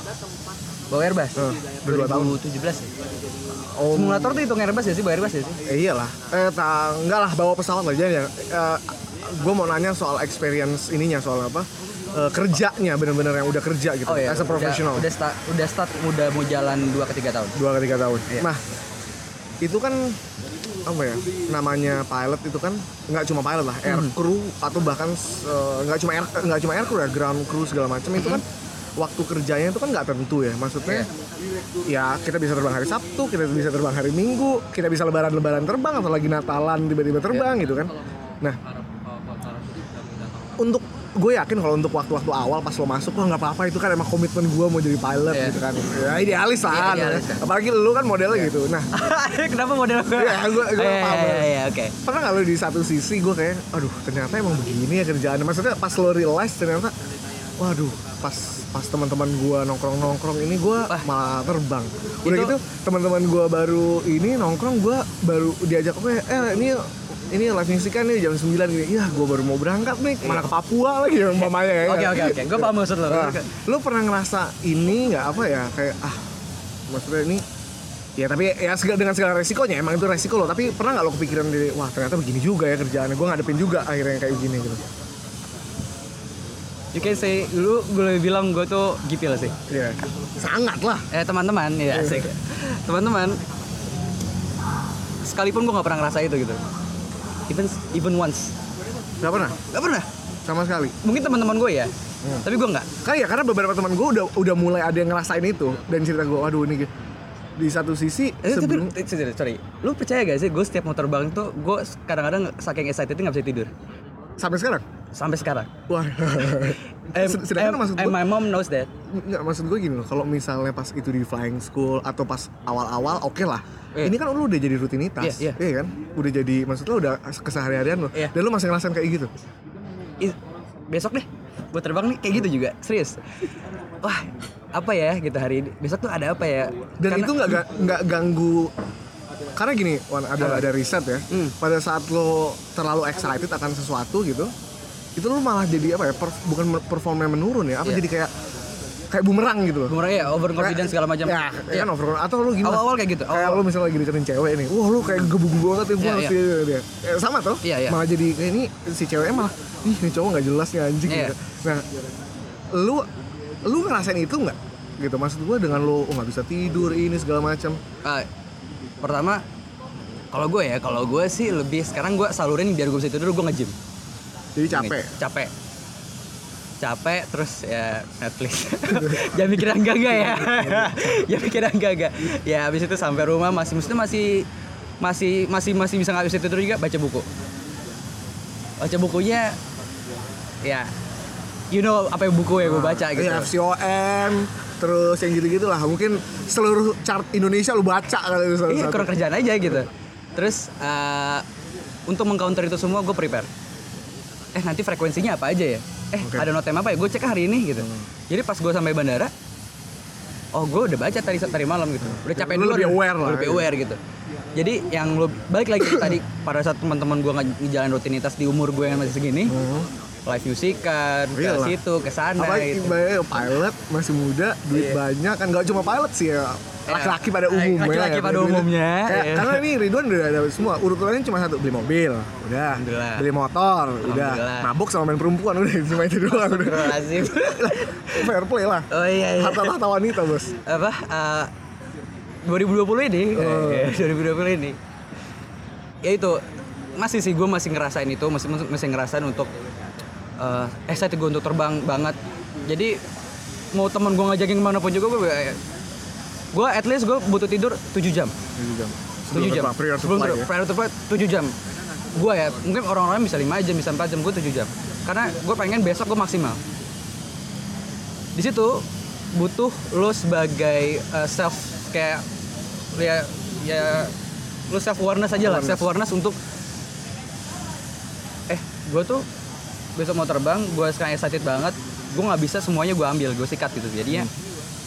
Bawa Airbus? Eh, dua tahun. 2017 ya? Oh, Simulator tuh hitung Airbus ya sih? Bawa Airbus ya sih? eh, iyalah. Eh, ta, enggak lah bawa pesawat aja ya. Eh, gue mau nanya soal experience ininya soal apa? Eh, kerjanya bener-bener yang udah kerja gitu. Oh iya. As a professional. Udah, udah start, udah start, udah mau jalan 2 ke 3 tahun. dua ke tiga tahun. Iya. Nah, itu kan apa ya namanya pilot itu kan nggak cuma pilot lah air Hmm. crew atau bahkan eh, nggak cuma air nggak cuma air crew ya ground crew segala macam itu Hmm. kan waktu kerjanya itu kan nggak tentu ya maksudnya Iya. ya kita bisa terbang hari Sabtu kita bisa terbang hari Minggu kita bisa lebaran-lebaran terbang atau lagi Natalan tiba-tiba terbang Iya. gitu kan nah untuk gue yakin kalau untuk waktu-waktu awal pas lo masuk lo nggak apa-apa itu kan emang komitmen gue mau jadi pilot Iya. gitu kan ya idealis lah Iya, idealis, ya. ya. apalagi lu kan modelnya gitu nah <laughs> Kenapa model gue? Iya, gua- gua Iya, paham. iya, iya, oke. pernah nggak lo di satu sisi gue kayak aduh ternyata emang begini ya kerjaannya maksudnya pas lo realize ternyata waduh pas pas teman-teman gue nongkrong nongkrong ini gue Wah. malah terbang udah Itu- gitu teman-teman gue baru ini nongkrong gue baru diajak gue eh ini ini live music kan nih jam 9 gini iya gue baru mau berangkat nih mana ke Papua lagi ya mamanya ya Oke, oke, oke. Gue paham maksud lo. Nah, lu pernah ngerasa ini nggak apa ya kayak ah maksudnya ini ya tapi ya segala, dengan segala resikonya emang itu resiko lo tapi pernah nggak lo kepikiran di wah ternyata begini juga ya kerjaannya gue ngadepin juga akhirnya kayak begini gitu You can say, lu gue bilang gue tuh gipil sih. Iya sangat lah Eh teman-teman, ya asik. Teman-teman, sekalipun gue nggak pernah ngerasa itu gitu. Even even once, nggak pernah nggak pernah. sama sekali Mungkin teman-teman gue ya, Hmm. tapi gue nggak. kan ya karena beberapa teman gue udah udah mulai ada yang ngerasain itu dan cerita gue waduh ini di satu sisi Eh, tapi, sebelum eh, sorry, sorry, lu percaya gak sih gue setiap mau terbang tuh gue kadang-kadang saking excited nggak bisa tidur sampai sekarang sampai sekarang. wah <laughs> Sed- sedangkan maksud and gue my mom knows that. Nggak, maksud gue gini loh, kalau misalnya pas itu di flying school atau pas awal-awal oke lah. Iya. Ini kan lu udah jadi rutinitas, Iya, iya. kan? Udah jadi, maksud lu udah keseharian lo. Iya. Dan lu masih ngerasain kayak gitu. I- besok deh buat terbang nih kayak gitu juga serius wah apa ya gitu hari ini besok tuh ada apa ya Dan Karena- itu nggak ga- nggak ganggu karena gini, Wan, ada ada riset ya. Hmm. Pada saat lo terlalu excited akan sesuatu gitu, itu lu malah jadi apa ya? per- bukan performnya menurun ya, apa Iya. jadi kayak kayak bumerang gitu loh. Bumerang ya over confidence segala macam Ya, ya kan over atau lu gimana? awal-awal kayak gitu kayak awal lu misalnya lagi deketin cewek nih, wah lu kayak gebu-gebu banget ya, dia, dia. Eh, sama tuh, Iya, iya. malah jadi kayak ini si ceweknya malah, ih ini cowok nggak jelas nih anjing Iya. gitu. Nah, lu lu ngerasain itu nggak? Gitu, maksud gue dengan lu oh, nggak bisa tidur ini segala macam. Ah, pertama kalau gue ya kalau gue sih lebih sekarang gue salurin biar gue bisa tidur gue nge-gym. Jadi capek. capek. Capek terus ya Netflix. <laughs> Jangan mikir enggak enggak ya. <laughs> Jangan mikir enggak enggak. Ya habis itu sampai rumah masih maksudnya masih masih masih masih bisa nggak bisa tidur juga baca buku. Baca bukunya ya you know apa yang buku yang gue baca gitu. Iya, FCOM, terus yang gitu-gitu lah. Mungkin seluruh chart Indonesia lu baca kali itu iya kurang kerjaan aja gitu. Terus eh, untuk mengcounter itu semua gue prepare. Eh nanti frekuensinya apa aja ya? Eh Oke. ada notem apa ya? Gue cek hari ini gitu. Jadi pas gue sampai bandara oh gue udah baca tadi tadi malam gitu. Udah capek Lu dulu lebih aware lah, lebih gitu. aware gitu. Jadi yang lo balik lagi tadi <coughs> pada saat teman-teman gue ngejalan rutinitas di umur gue yang masih segini live musikan ke Iyalah. situ ke sana gitu. pilot masih muda, duit Iya. banyak kan nggak cuma pilot sih ya. Laki-laki pada umumnya. laki-laki ya, pada duit- umumnya, Kayak- iya. Karena ini Ridwan udah ada semua. Urutannya cuma satu, beli mobil, udah. Beli motor, udah. Mabuk sama main perempuan udah <laughs> cuma itu doang udah. <laughs> Fair play lah. oh iya iya Harta tahta wanita bos. apa eh, 2020 ini Oh. eh, 2020 ini ya itu masih sih gue masih ngerasain itu masih masih ngerasain untuk eh excited gue untuk terbang banget. Jadi mau temen gue ngajakin ke mana pun juga gue gue at least gue butuh tidur 7 jam. 7 jam. 7 jam. prior to flight ya. prior to flight 7 jam. Gue ya mungkin orang-orang bisa 5 jam bisa 4 jam gue 7 jam. Karena gue pengen besok gue maksimal. Di situ butuh lo sebagai uh, self kayak ya ya lo self awareness aja lah self awareness untuk eh gue tuh besok mau terbang gue sekarang excited banget. Gue nggak bisa semuanya gue ambil gue sikat gitu. Jadinya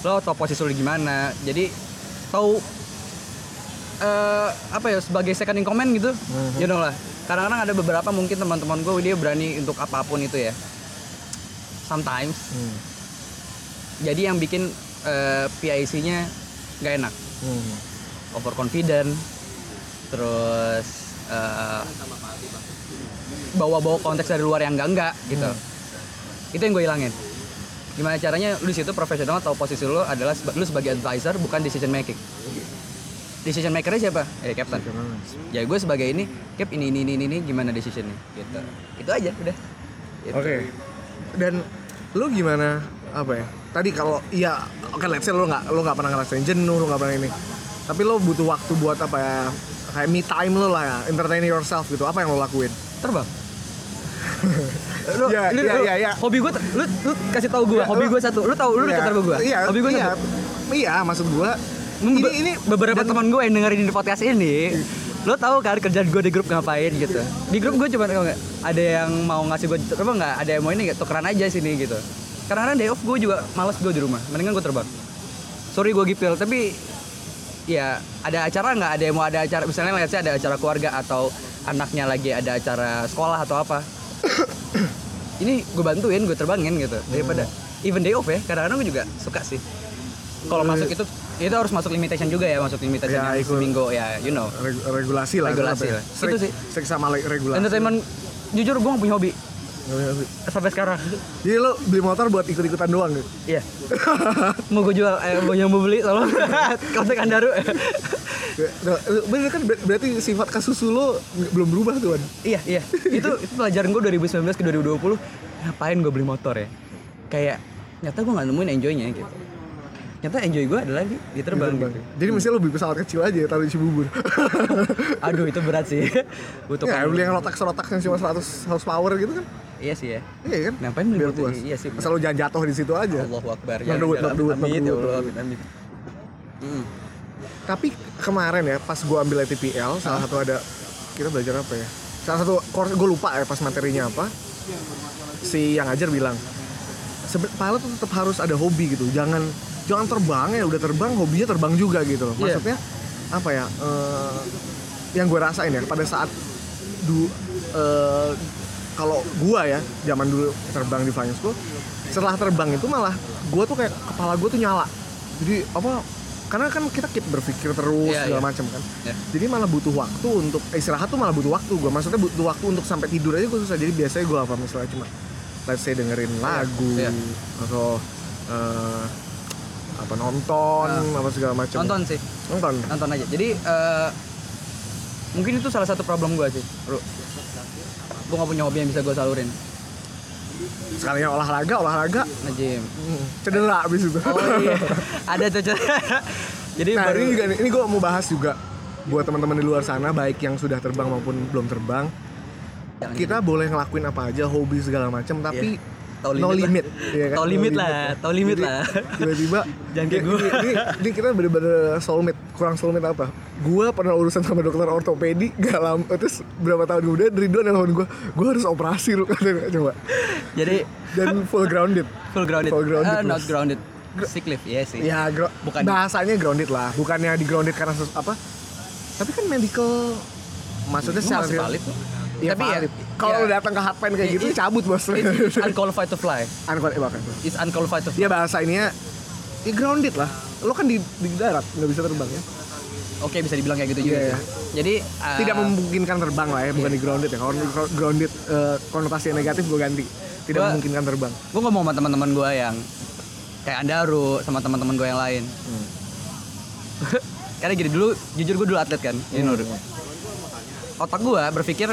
lo tau posisi lo gimana. Jadi tahu eh apa ya sebagai second in command gitu. You know lah. Kadang-kadang ada beberapa mungkin teman-teman gue dia berani untuk apa pun itu ya. Sometimes. Hmm. jadi yang bikin eh, PIC-nya nggak enak. Hmm. overconfident. Terus eh, bawa-bawa konteks dari luar yang enggak enggak gitu itu yang gue hilangin gimana caranya lu di situ profesional atau posisi lu adalah seba- lu sebagai advisor bukan decision making decision makernya siapa eh captain ya gue sebagai ini cap ini ini ini ini, gimana decisionnya gitu itu aja udah Gitu. Oke. Dan lu gimana apa ya? Tadi kalau iya oke let's say lu nggak lu nggak pernah ngerasain jenuh, lu nggak pernah ini. Tapi lu butuh waktu buat apa ya? Kayak me time lu lah ya, entertain yourself gitu. Apa yang lu lakuin? terbang lu, Iya, lu, lu- iya, iya. hobi gue lu, lu kasih tahu gue Iya, hobi gue satu. Lu tahu lu Iya, kata gue Iya, hobi gue iya. satu? Iya, maksud gua Mem- ini ini beberapa teman gue yang dengerin di podcast ini lo tahu kan kerjaan gue di grup ngapain gitu? Di grup gue cuma nggak ada yang mau ngasih gue apa nggak ada yang mau ini nggak tukeran aja sini gitu. Karena day off gue juga males gue di rumah mendingan gue terbang. Sorry gue gipil tapi ya ada acara nggak? Ada yang mau ada acara misalnya lihat ada acara keluarga atau anaknya lagi ada acara sekolah atau apa <coughs> ini gue bantuin gue terbangin gitu daripada even day off ya kadang-kadang gue juga suka sih kalau masuk itu itu harus masuk limitation juga ya masuk limitation Ya, ikut. seminggu ya you know Reg- regulasi lah Regulasi ya? lah. Strik- Itu sih. strik sama regulasi. entertainment jujur gue gak punya hobi. Sampai sekarang. Jadi lu beli motor buat ikut-ikutan doang gitu. iya. Mau gue jual eh, mau yang mau beli tolong. <laughs> Kontak Andaru. Nah, Bener kan ber- berarti sifat kasus nggak- belum berubah tuh kan? iya iya. Itu itu pelajaran gue 2019 ke 2020 ngapain gue beli motor ya? Kayak nyata gue nggak nemuin enjoynya gitu nyata enjoy gue adalah di, di terbang, gitu. Jadi mesti lu beli pesawat kecil aja taruh di Cibubur. <laughs> aduh itu berat sih <laughs> butuh ya, beli yang rotak-rotak yang cuma 100 horsepower gitu kan? iya sih ya Iya kan? Ngapain beli puas. Iya sih, Masa lu jangan jatuh di situ aja. Allahu Akbar wood, knock amin ya Allah amin amin Hmm. Tapi kemarin ya pas gua ambil TPL salah satu ada kita belajar apa ya? Salah satu course gue lupa ya pas materinya apa. Si yang ajar bilang pilot tuh tetap harus ada hobi gitu. Jangan jangan terbang ya udah terbang hobinya terbang juga gitu loh. Iya. Maksudnya apa ya? eh, yang gue rasain ya pada saat du eh, kalau gua ya zaman dulu terbang di flying school setelah terbang itu malah gua tuh kayak kepala gua tuh nyala jadi apa karena kan kita keep berpikir terus Iya, segala iya. macam kan Iya. jadi malah butuh waktu untuk eh, istirahat tuh malah butuh waktu gua maksudnya butuh waktu untuk sampai tidur aja gua susah jadi biasanya gua apa misalnya cuma let's say dengerin lagu iya. atau eh, apa nonton apa segala macam Ah. nonton sih. Nonton? Nonton aja. Jadi eh, mungkin itu salah satu problem gue sih bro. Gue gak punya hobi yang bisa gue salurin. Sekalinya olahraga olahraga. Ngejim hmm, cedera abis itu. Oh iya. Ada tuh Cel. <laughs> jadi nah baru ini juga ini gue mau bahas juga buat teman-teman di luar sana baik yang sudah terbang maupun belum terbang. Jangan kita boleh ngelakuin apa aja hobi segala macam tapi Iya. Tahu no limit limit lah. Iya kan? Tahu No limit lah, ya. tahu limit Jadi, lah. tiba-tiba <laughs> Jangan kayak ini- gua. ini, ini kita bener-bener soulmate kurang soulmate apa gue pernah urusan sama dokter ortopedi gak lama terus berapa tahun kemudian Ridwan nelfon gue gue harus operasi lu <laughs> katanya coba jadi dan full grounded full grounded, Full grounded, Ah, not grounded sick leave iya sih ya gro- Bukan- bahasanya grounded lah bukannya di grounded karena apa tapi kan medical maksudnya secara masih valid tuh. Iya tapi ya kalau ya, datang ke hotline kayak It- gitu it- cabut bos. It's unqualified to fly. Unqual- eh, bahkan. it's unqualified to fly. Ya bahasa ininya ya grounded lah. Lo kan di, di darat nggak bisa terbang ya? Oke bisa dibilang kayak gitu juga Iya, sih. jadi ah, tidak memungkinkan terbang lah ya bukan di grounded ya. Kalau grounded eh, konotasi negatif gue ganti. Tidak Gua- memungkinkan terbang. gue ngomong sama teman-teman gue yang kayak Andaru sama teman-teman gue yang lain. Hmm. <laughs> karena gini dulu jujur gue dulu atlet kan know, otak gue berpikir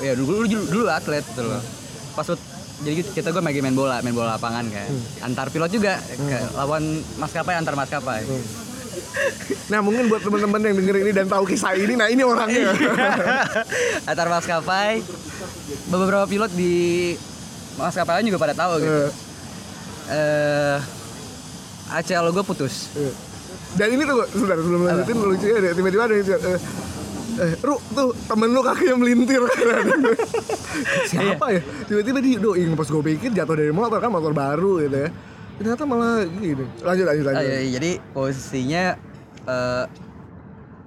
ya dulu dulu, dulu atlet gitu loh pas jadi kita gue lagi main bola main bola lapangan kan. Antar pilot juga ke lawan maskapai antar maskapai. Nah mungkin buat teman-teman yang denger ini dan tahu kisah ini, nah ini orangnya. <laughs> antar maskapai beberapa pilot di maskapai lain juga pada tahu gitu. Eh, eh ACL gue putus. Eh. Dan ini tuh, sebentar sebelum lanjutin lucunya ada tiba-tiba ada yang cakap, eh, Ru, tuh temen lu kakinya melintir. <laughs> Siapa ya? Tiba-tiba di doing pas gue pikir jatuh dari motor kan motor baru gitu ya. Ternyata malah gini. Lanjut, lanjut, lanjut. Iya, iya. jadi posisinya eh,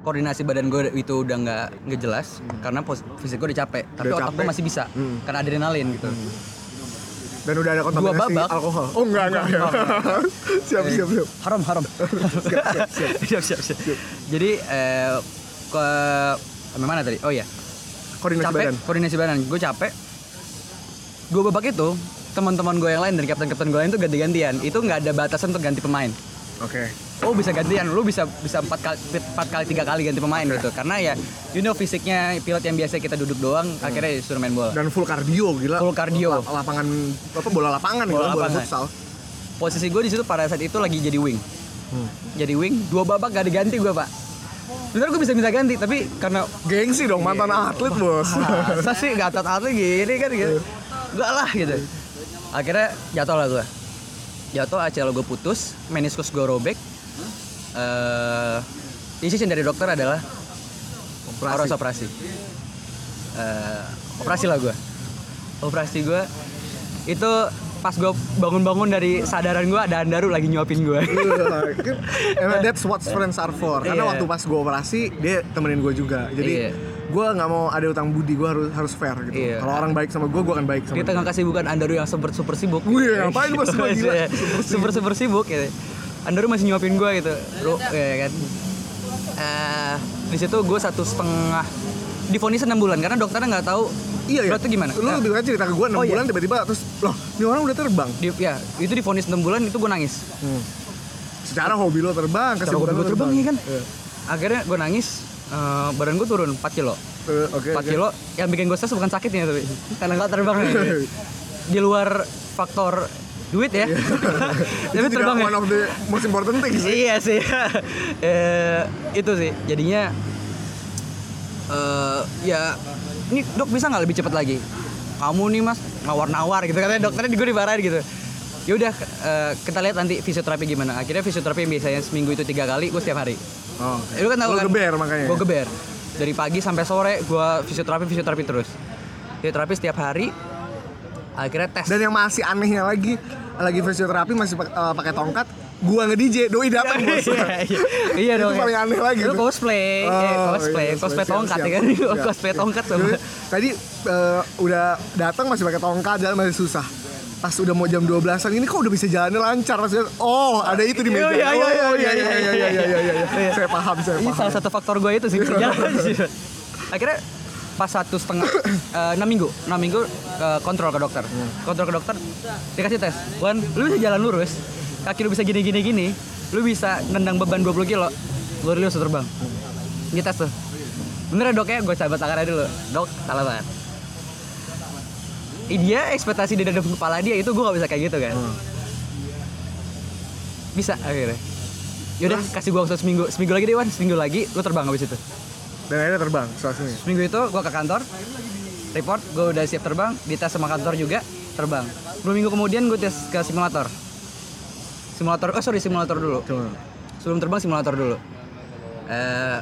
koordinasi badan gue itu udah nggak nggak jelas karena pos- fisik gue udah capek. Tapi Udah otak gue capek. masih bisa Hmm. karena adrenalin gitu. Dan udah ada kontaminasi babak. alkohol. Oh enggak, enggak, Enggak, <laughs> Siap, siap, siap. Haram haram. <laughs> Siap, siap, siap. jadi eh, ke sampai mana tadi? Oh ya Koordinasi capek badan. koordinasi badan. Gue capek. Dua babak itu teman-teman gue yang lain dan kapten-kapten gue lain itu ganti-gantian. Itu nggak ada batasan untuk ganti pemain. Oke. Oh bisa gantian. Lu bisa bisa empat kali empat kali tiga kali ganti pemain gitu. Karena ya you know fisiknya pilot yang biasa kita duduk doang akhirnya disuruh main bola. Dan full cardio gila. Full cardio. La- Lapangan, apa bola lapangan Bola gitu, bola futsal. Posisi gue di situ pada saat itu lagi jadi wing. Hmm. jadi wing dua babak gak diganti gue pak Bener gue bisa minta ganti tapi karena Gengsi dong mantan atlet bos. <laughs> Masa sih gatot atlet gini kan gitu. Enggak lah gitu. Akhirnya jatuh lah gue jatuh ACL gue putus meniskus gue robek. Eh decision dari dokter adalah Operasi. harus operasi. Eh, operasi lah gue operasi gue itu pas gue bangun-bangun dari sadaran gue ada Andaru lagi nyuapin gue Iya, kan, Emang <laughs> that's what friends are for. Karena Iya. waktu pas gue operasi dia temenin gue juga. Jadi Iya. gue nggak mau ada utang budi. Gue harus harus fair gitu. Iya. Kalau orang baik sama gue, gue akan baik sama di dia. tengah kesibukan Andaru yang super super sibuk Wih, ngapain bos <laughs> gua gila? Iya, super super sibuk gitu Andaru masih nyuapin gue gitu lu ya kan Eh, di situ gue satu setengah difonis enam bulan karena dokternya nggak tahu Iya ya. Berat tuh gimana? Lu Nah. banyak cerita ke gue 6 Oh, iya. bulan tiba-tiba terus loh, ini orang udah terbang. di, ya itu difonis 6 bulan itu gue nangis Hmm. Secara hobi lo terbang, kesibukan gue lo terbang ya kan Iya. akhirnya gue nangis eh, badan gue turun 4 kilo Eh, Oke. 4 oke. kilo yang bikin gue stres bukan sakitnya tapi karena nggak terbang di luar faktor duit ya <laughs> tapi Itu juga terbang ya one of the most important things sih. iya sih <laughs> Eh, itu sih jadinya eh ya ini dok bisa nggak lebih cepat lagi? Kamu nih mas nawar-nawar gitu. Katanya dokternya gue dimarahin gitu. Ya udah eh, kita lihat nanti fisioterapi gimana. Akhirnya fisioterapi yang biasanya seminggu itu tiga kali gue setiap hari. Oh. lu kan tahu kan? geber makanya. gue geber. Dari pagi sampai sore gue fisioterapi fisioterapi terus. Fisioterapi setiap hari. Akhirnya tes. Dan yang masih anehnya lagi, lagi fisioterapi masih eh, pakai tongkat, gua nge DJ, doi datang bos. iya, iya. iya dong. Itu paling aneh lagi Lu tuh. cosplay, Oh, eh, cosplay, iya, cosplay tongkat siap, ya kan? siap. cosplay tongkat sama. Jadi, Tadi eh, udah datang masih pakai tongkat, jalan masih susah. Pas udah mau jam 12-an ini kok udah bisa jalannya lancar maksudnya. Oh, ada itu di meja. Iya, iya, iya, oh, iya, iya, iya, iya, iya, iya, iya, iya. Saya paham, saya Ini paham. salah satu faktor gue itu sih jalan. Akhirnya pas satu setengah eh, enam minggu enam minggu eh, kontrol ke dokter kontrol ke dokter dikasih tes Wan lu bisa jalan lurus kaki lu bisa gini gini gini lu bisa nendang beban 20 kilo lu lu bisa terbang. Dites tuh. Bener ya dok ya? Gue sahabat tangannya dulu. Dok salah banget. Dia ekspektasi di dalam kepala dia itu gue gak bisa kayak gitu kan? Bisa akhirnya. Yaudah kasih gue waktu seminggu seminggu lagi deh Wan seminggu lagi lu terbang habis itu. Dan akhirnya terbang suasanya. Seminggu. Itu gue ke kantor, report, gue udah siap terbang, dites sama kantor juga, terbang. Dua minggu kemudian gue tes ke simulator. Simulator, oh sorry simulator dulu. Coba. Sebelum terbang simulator dulu. Eh,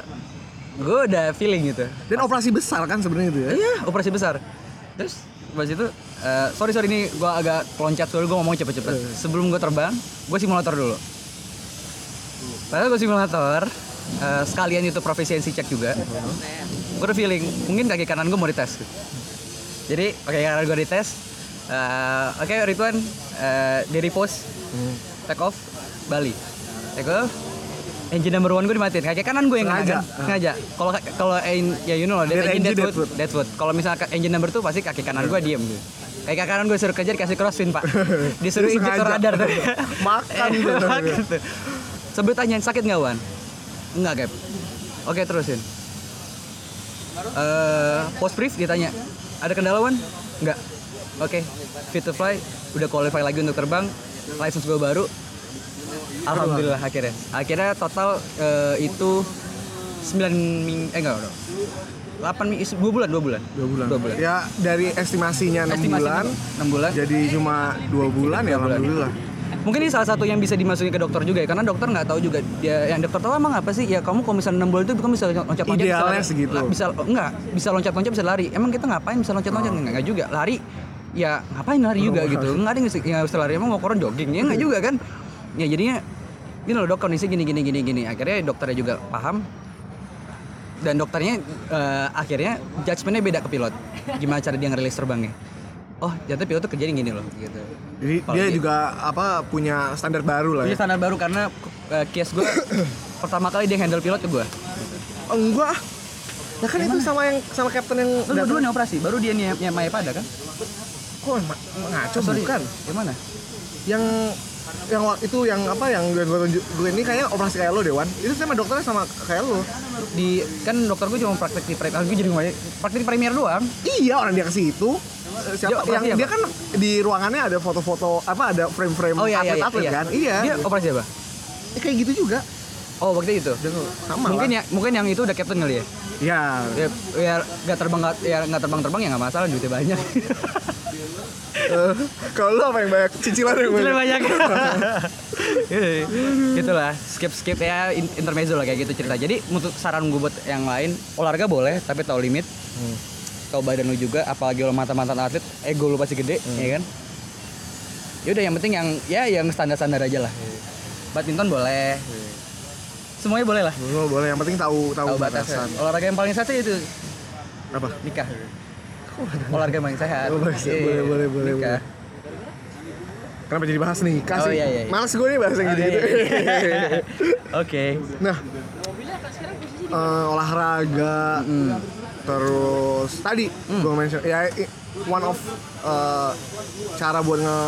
gue udah feeling gitu. Dan operasi besar kan sebenarnya itu ya. Iya, operasi besar. Terus pas itu, eh, sorry sorry ini gue agak loncat soalnya gue ngomong cepet-cepet. Sebelum gue terbang, gue simulator dulu. Padahal gue simulator, eh, sekalian itu profesiensi cek juga. Gue udah feeling, mungkin kaki kanan gue mau dites. Jadi kaki kanan gue dites. eh, Oke Ridwan, eh, dari post, take off, Bali. Take off, engine number one gue dimatiin. Kaki kanan gue yang Sengaja. kena kan. Sengaja. Kalau kalau ya you know lah, engine engine, dead dead foot, dead foot. Kalau misalnya ke- engine number two pasti kaki kanan gue diem gitu. Kaki kanan gue suruh kejar kasih crossfin pak. <laughs> Disuruh injektor sengaja. radar tuh. <laughs> <laughs> Makan tuh. tuh. Sebelum tanyain sakit nggak Wan? Enggak Gap. Oke terusin. Eh post brief ditanya. Ada kendala Wan? Enggak. oke fit to fly udah qualify lagi untuk terbang license gue baru alhamdulillah akhirnya akhirnya total eh, itu 9 ming eh enggak enggak 8 ming 2 bulan 2 bulan Dua bulan. Dua bulan. Ya dari estimasinya enam Estimasi bulan, 6 bulan jadi cuma dua bulan ya Dua bulan. alhamdulillah. Mungkin ini salah satu yang bisa dimasukin ke dokter juga ya, karena dokter nggak tahu juga. Ya, yang dokter tahu emang apa sih? Ya kamu kalau misalnya 6 bulan itu kamu bisa loncat-loncat. Bisa, segitu. la- Bisa, enggak, bisa loncat-loncat, bisa lari. Emang kita ngapain bisa loncat-loncat? Oh. Enggak, enggak juga. Lari, ya ngapain lari juga gitu. Enggak ada yang bisa lari. Emang mau koron jogging? Ya enggak juga kan. Ya jadinya, gini loh dok kondisi gini, gini, gini, gini. Akhirnya dokternya juga paham. Dan dokternya eh, akhirnya judgementnya beda ke pilot. Gimana cara dia ngerilis terbangnya. Oh, ternyata pilot tuh kerjanya gini loh gitu. Jadi Kalau dia dia- juga apa punya standar baru lah Punya ya. standar baru karena uh, case gue <coughs> pertama kali dia handle pilot ke gue. Oh, enggak. Ya kan itu sama yang sama kapten yang Lu berdua nih operasi, baru dia nih yang Maya pada kan? Kok ma- ngaco Oh, sorry. bukan? Yang mana? Yang yang itu yang apa yang gue gue tunjuk gue ini kayaknya operasi kayak lo Dewan. Itu sama dokternya sama kayak lo. Di kan dokter gue cuma praktek di premier, gue jadi praktek di premier doang. Iya orang dia ke situ. Siapa operasi yang apa? dia kan di ruangannya ada foto-foto apa ada frame-frame Oh iya iya iya. atlet-atlet iya. kan? Iya. Dia operasi apa? Eh, kayak gitu juga. Oh waktu itu. Sama mungkin lah. ya mungkin yang itu udah captain kali ya. Ya. Ya, ya nggak terbang nggak ya nggak terbang terbang ya nggak masalah duitnya banyak. Eh, kalau lo apa yang banyak cicilan yang Cicilan banyak? banyak. <laughs> Gitulah, skip skip ya in- intermezzo lah kayak gitu cerita. Jadi untuk saran gue buat yang lain, olahraga boleh tapi tahu limit. Tahu badan lu juga, apalagi lo mantan-mantan atlet, ego lu pasti gede, ya kan? Yaudah yang penting yang ya yang standar-standar aja lah. Badminton boleh. Semuanya boleh lah. Lo boleh yang penting tahu tahu Tahu batas. batasan. Olahraga yang paling sehat itu Apa? nikah. Olahraga yang paling sehat. Oh, boleh, Iya, boleh, boleh, boleh, nikah. Kenapa jadi bahas nikah Oh, sih? iya, iya, iya. Males gue nih bahas yang Oh, gitu-gitu. iya, <laughs> Oke. nah, eh, olahraga, terus tadi Hmm. gue mention ya one of eh, cara buat nge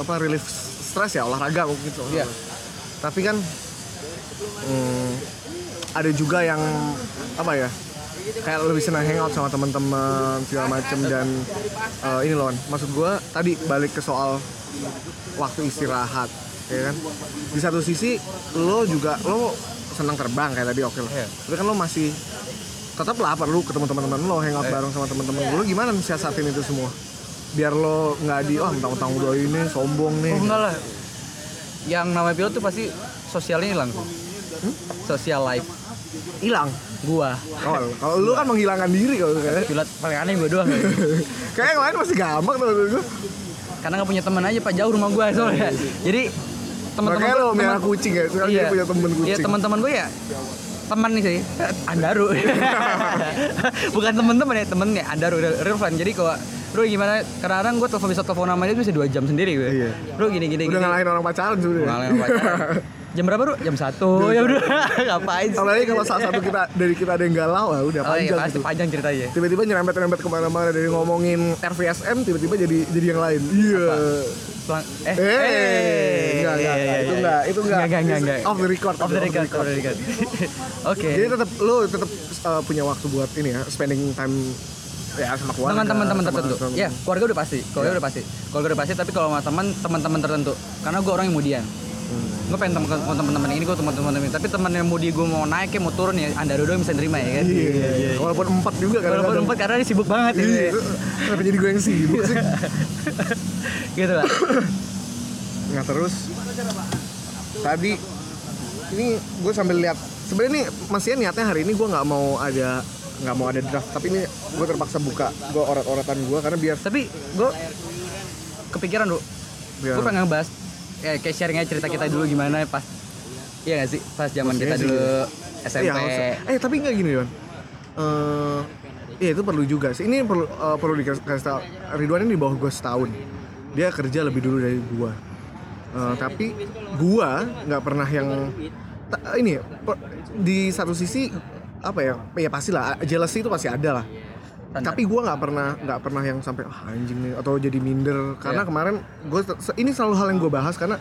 apa relief stress ya olahraga mungkin gitu. Iya. Tapi kan hmm, ada juga yang apa ya? kayak lebih senang hangout sama teman-teman segala macem dan eh, ini loh maksud gue tadi balik ke soal waktu istirahat ya kan di satu sisi lo juga lo senang terbang kayak tadi oke lah Iya. tapi kan lo masih tetap lah perlu ketemu teman-teman lo hangout Iya. bareng sama teman-teman lo gimana siasatin itu semua biar lo nggak di oh mentang-mentang ini sombong nih Oh enggak lah. Yang namanya pilot tuh pasti sosialnya hilang tuh. Social life. hilang Gua. oh, kalau lo kan menghilangkan diri kalau kayak Pilot paling aneh gua doang. <laughs> kayak yang lain masih gampang tuh gue Karena nggak punya teman aja pak jauh rumah gua soalnya. Jadi teman-teman lo gua- merah teman- kucing ya sekarang Iya. punya temen kucing Iya teman-teman gue ya teman nih sih Andaru <laughs> bukan temen-temen ya temennya Andaru real friend jadi kalau bro gimana kadang-kadang gue telepon bisa telepon sama dia tuh bisa dua jam sendiri gue Iya. bro gini gini udah gini ngalahin orang pacaran sebenernya ngalahin pacaran <laughs> jam berapa bro jam satu ya udah <laughs> ngapain sih Apalagi kalau salah satu kita dari kita ada yang galau, ah, udah oh iya panjang pasti gitu. panjang ceritanya Tiba-tiba nyerempet-nyerempet ke mana-mana dari ngomongin RVSM, tiba-tiba jadi jadi yang lain. Iya. Selang, eh, Eh, enggak, enggak, iya, enggak, iya, itu iya. enggak, itu enggak. enggak, enggak, enggak. Off the record, off the record, off the record. <laughs> Oke. Jadi tetap lo tetap uh, punya waktu buat ini ya, spending time ya sama keluarga. dengan teman-teman tertentu. sama- Ya, keluarga udah pasti. Keluarga udah pasti. Keluarga udah pasti, tapi kalau sama teman, teman-teman tertentu. Karena gue orang yang mudian. Gue pengen temen teman-teman ini, gue teman-teman ini. Tapi teman yang mudi gue mau naik, ya mau turun ya, anda dua yang bisa nerima ya kan. Iya, walaupun empat juga kan. Walaupun empat karena dia sibuk banget Iya, ya. kenapa jadi gue yang sibuk sih? <laughs> gitu lah. Nah terus tadi ini gue sambil lihat sebenarnya nih masih niatnya hari ini gue nggak mau ada nggak mau ada draft tapi ini gue terpaksa buka gue orat-oratan gue karena biar Tapi gue kepikiran lu, gue pengen ngebahas ya, kayak sharing aja cerita kita dulu gimana pas Iya gak sih? Pas zaman Mestinya kita dulu Iya, SMP. eh tapi nggak gini Ridwan Eh, Iya itu perlu juga sih. Ini perlu eh, perlu dikasih tahu Ridwan ini di bawah gue setahun. Dia kerja lebih dulu dari gue Eh, tapi gue nggak pernah yang ta- ini per- di satu sisi apa ya? Ya pastilah jealousy itu pasti ada lah Standar. tapi gue nggak pernah nggak pernah yang sampai ah, anjing nih atau jadi minder karena Iya. kemarin gue ini selalu hal yang gue bahas karena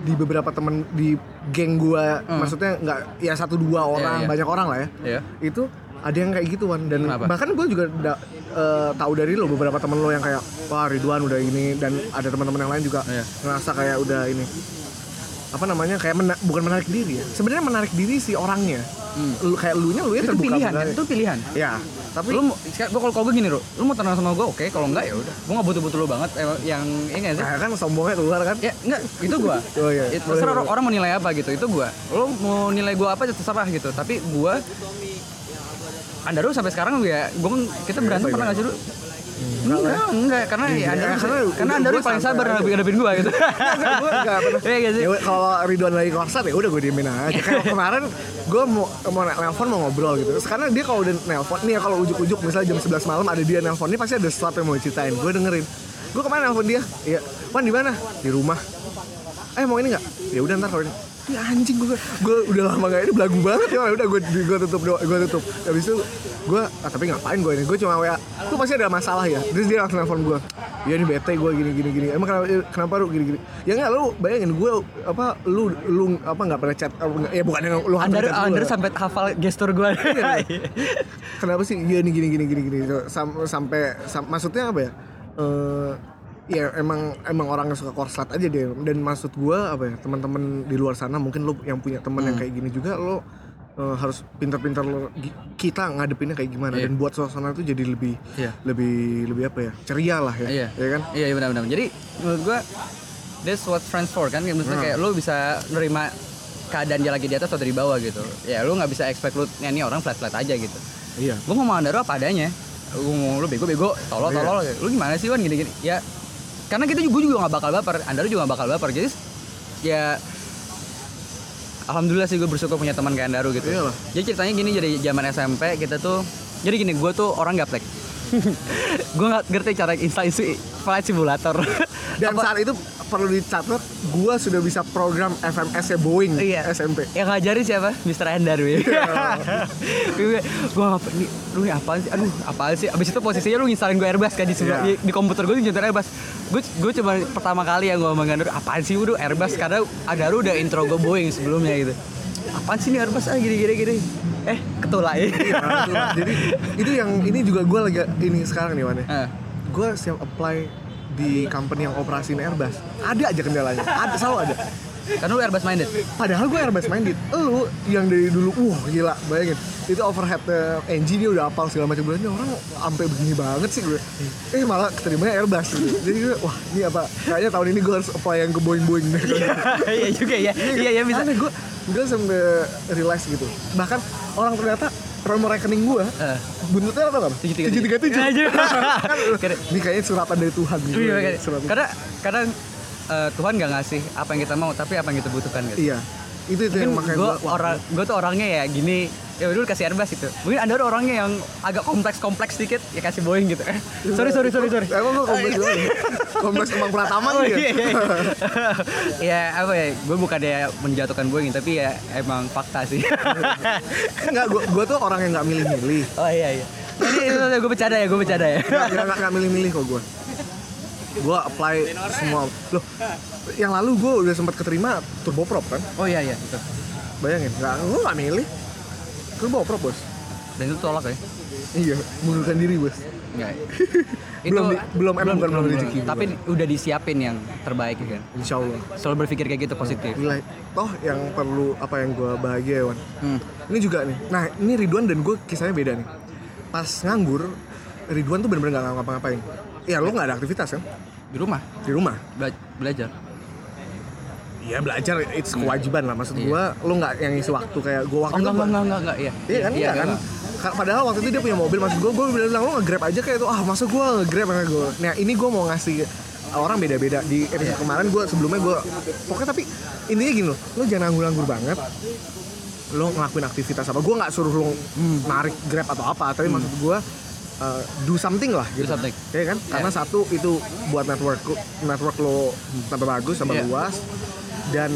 di beberapa temen di geng gue maksudnya nggak ya satu dua orang Hmm. iya. banyak orang lah ya Iya. itu ada yang kayak gituan dan Kenapa? bahkan gue juga da- eh, tahu dari lo beberapa temen lo yang kayak wah Ridwan udah ini dan ada teman-teman yang lain juga Iya. ngerasa kayak udah ini apa namanya kayak mena- bukan menarik diri ya. Sebenarnya menarik diri si orangnya. Lu kayak lu nya lu nya itu terbuka pilihan kan itu pilihan. Ya. Tapi lu gua kalau kalau gue gini bro lu mau tenang sama gue oke. Kalau enggak ya udah. Gue nggak butuh butuh lu banget emang yang ini sih kayak kan sombongnya keluar kan? Ya enggak. Itu gua. Oh, iya. Itu Boleh, terserah boleh. orang mau nilai apa gitu. Itu gua. Lu mau nilai gua apa terserah gitu. Tapi gua Andaru sampai sekarang ya gua kan kita berantem iya, pernah nggak sih enggak enggak karena ya Iya, Andaru karena karena udah gua paling sabar ngadepin ngadepin gua gitu gue nggak pernah Iya nggak sih? Ya, kalau Ridwan lagi korsat ya udah gue diemin aja. Kayak <laughs> kemarin gue mau mau nelpon mau ngobrol gitu. Karena dia kalau udah nelpon nih ya kalau ujuk-ujuk misalnya jam 11 malam ada dia nelpon ini pasti ada sesuatu yang mau diceritain. Gue dengerin. Gue kemarin nelpon dia. Iya. Wan di mana? Di rumah. Eh mau ini nggak? Ya udah ntar kalau ini. Ya anjing gue gue udah lama gak ini belagu banget ya udah gue gue tutup doa gue tutup habis itu gue ah, tapi ngapain gue ini? Gue cuma wa lu pasti ada masalah ya. Terus dia langsung nelfon gue ya ini bete gue gini gini gini. Emang kenapa kenapa lu gini gini? Ya nggak lu bayangin gue apa lu lu apa nggak pernah chat ya bukan yang lu pernah chat. Andaru sampai hafal gestur gua. Kenapa sih iya nih gini gini gini gini. Sam- sampai sam- maksudnya apa ya? Eh, ya emang emang orang yang suka korslet aja dia. Dan maksud gua apa ya teman-teman di luar sana mungkin lu yang punya teman yang kayak gini juga lo eh, harus pintar-pintar lo kita ngadepinnya kayak gimana Iya. dan buat suasana itu jadi lebih Iya. lebih lebih apa ya ceria lah ya Iya. ya kan Iya iya benar-benar. Jadi menurut gua that's what friends for kan. Maksudnya Nah. kayak lu bisa nerima keadaan dia lagi di atas atau di bawah gitu. Ya lu nggak bisa expect lu "Ya, ini orang flat flat aja gitu. iya Gue ngomong Andaru apa adanya. Gue ngomong lu bego bego, tolol Iya. tolol. Lu gimana sih Wan gini gini? Ya karena kita juga juga nggak bakal baper. Andaru juga nggak bakal baper. Jadi ya Alhamdulillah sih gue bersyukur punya teman kayak Andaru gitu. Iyalah. Jadi ceritanya gini jadi zaman SMP kita tuh jadi gini gue tuh orang gaplek. <laughs> gue nggak ngerti cara install isi flight simulator. dan Apa- saat itu perlu dicatat gua sudah bisa program FMS nya Boeing Iya. SMP Yang ngajarin siapa? Mr. Endaru ya. gue <laughs> gue apa nih? Lu nih apaan sih? Aduh, apaan sih? Abis itu posisinya lu nginstalin gue Airbus kan di, Iya. di, di komputer gue nyetir Airbus. Gue gue cuma pertama kali yang gue ngomong Andaru, apaan sih udah Airbus karena Andaru udah intro gue Boeing sebelumnya gitu. Apaan sih nih Airbus ah gini gini gini. Eh, ketulak ya. Jadi itu yang ini juga gue lagi ini sekarang nih Wan ya. Eh, gue siap apply di company yang operasiin Airbus. Ada aja kendalanya. Ada selalu ada. Karena lu Airbus minded. padahal gue Airbus minded. Lu yang dari dulu wah gila bayangin. Itu overhead eh, engine dia udah apal segala macam. Ini orang sampai begini banget sih gue eh malah keterimanya Airbus. Gitu. jadi gue wah ini apa? Kayaknya tahun ini gue harus apply yang ke Boeing Boeing Iya juga ya. Iya ya bisa. gue gue sampai realize gitu. Bahkan orang ternyata nomor rekening gue Eh. buntutnya apa kan 737. Aja. kan <laughs> ini kayaknya suratan dari Tuhan gitu Iya, kan. Suratan. Karena kadang eh, Tuhan nggak ngasih apa yang kita mau, tapi apa yang kita butuhkan gitu. Iya. Itu itu yang mungkin makanya gue orang gue tuh orangnya ya gini ya udah lu kasih Airbus gitu mungkin ada orangnya yang agak kompleks kompleks dikit ya kasih Boeing gitu eh <laughs> sorry sorry sorry sorry Emang gua kompleks ya? Kompleks Kemang Pratama Oh, gitu iya, ya. iya. <laughs> ya apa ya gue bukannya menjatuhkan Boeing tapi ya emang fakta sih <laughs> Enggak, gua gua tuh orang yang nggak milih-milih. oh iya iya ini gue bercanda ya gue bercanda ya Nggak nggak nggak milih-milih kok gua. Gua apply semua. Loh, yang lalu gua udah sempat keterima turboprop kan. oh iya iya itu Bayangin, nggak gua nggak milih. Turboprop, Bos. dan itu tolak ya Iya, mundurkan diri, Bos. Enggak. <laughs> Belum di- belum, emang bukan belum rezeki. Tapi udah disiapin yang terbaik kan. Insya Allah. Selalu berpikir kayak gitu positif. Gila, toh yang perlu apa yang gua bahagia ya, Wan. Hmm. Ini juga nih. Nah, ini Ridwan dan gue kisahnya beda nih. Pas nganggur, Ridwan tuh bener-bener gak ngapa-ngapain. Ya lo nggak ada aktivitas kan Di rumah di rumah. bela- belajar. Iya belajar, it's kewajiban lah. Maksud Iya. gua lo nggak yang isi waktu kayak gua Oh waktu enggak itu enggak enggak enggak, enggak iya. Iya kan, iya kan. Ka- Padahal waktu itu dia punya mobil, maksud gue, gue bilang lo nge-grab aja kayak itu, ah masa gue nge-grab? Kan gue. Nah ini gue mau ngasih orang beda-beda. Di episode kemarin gue sebelumnya gue pokoknya tapi intinya gini loh lo jangan anggur-anggur banget. Lo ngelakuin aktivitas apa? Gue nggak suruh lo narik grab atau apa tapi maksud gue uh, do something lah gitu. Do something. ya kan? Karena satu itu buat network network lo tambah bagus tambah Iya. luas dan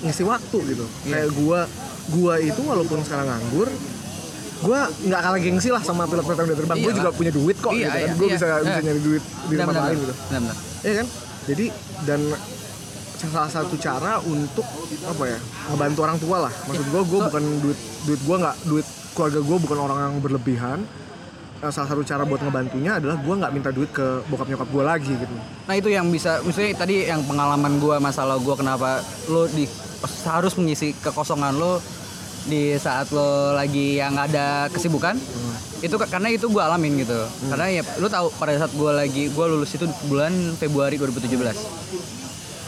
ngisi waktu gitu Iya. kayak gua gua itu walaupun sekarang nganggur gua nggak kalah gengsi lah sama pilot-pilot yang udah terbang gua Iya. juga punya duit kok Iya, gitu kan iya, gua iya. bisa bisa Eh. nyari duit di tempat lain gitu. Iya kan jadi dan salah satu cara untuk apa ya ngebantu orang tua lah maksud gua gua So- bukan duit duit gua nggak duit keluarga gua bukan orang yang berlebihan salah satu cara buat ngebantunya adalah gue nggak minta duit ke bokap nyokap gue lagi gitu. Nah itu yang bisa, maksudnya tadi yang pengalaman gue masalah gue kenapa lo di harus mengisi kekosongan lo di saat lo lagi yang ada kesibukan itu ke- karena itu gue alamin gitu. Karena ya lo tahu pada saat gue lagi gue lulus itu bulan Februari 2017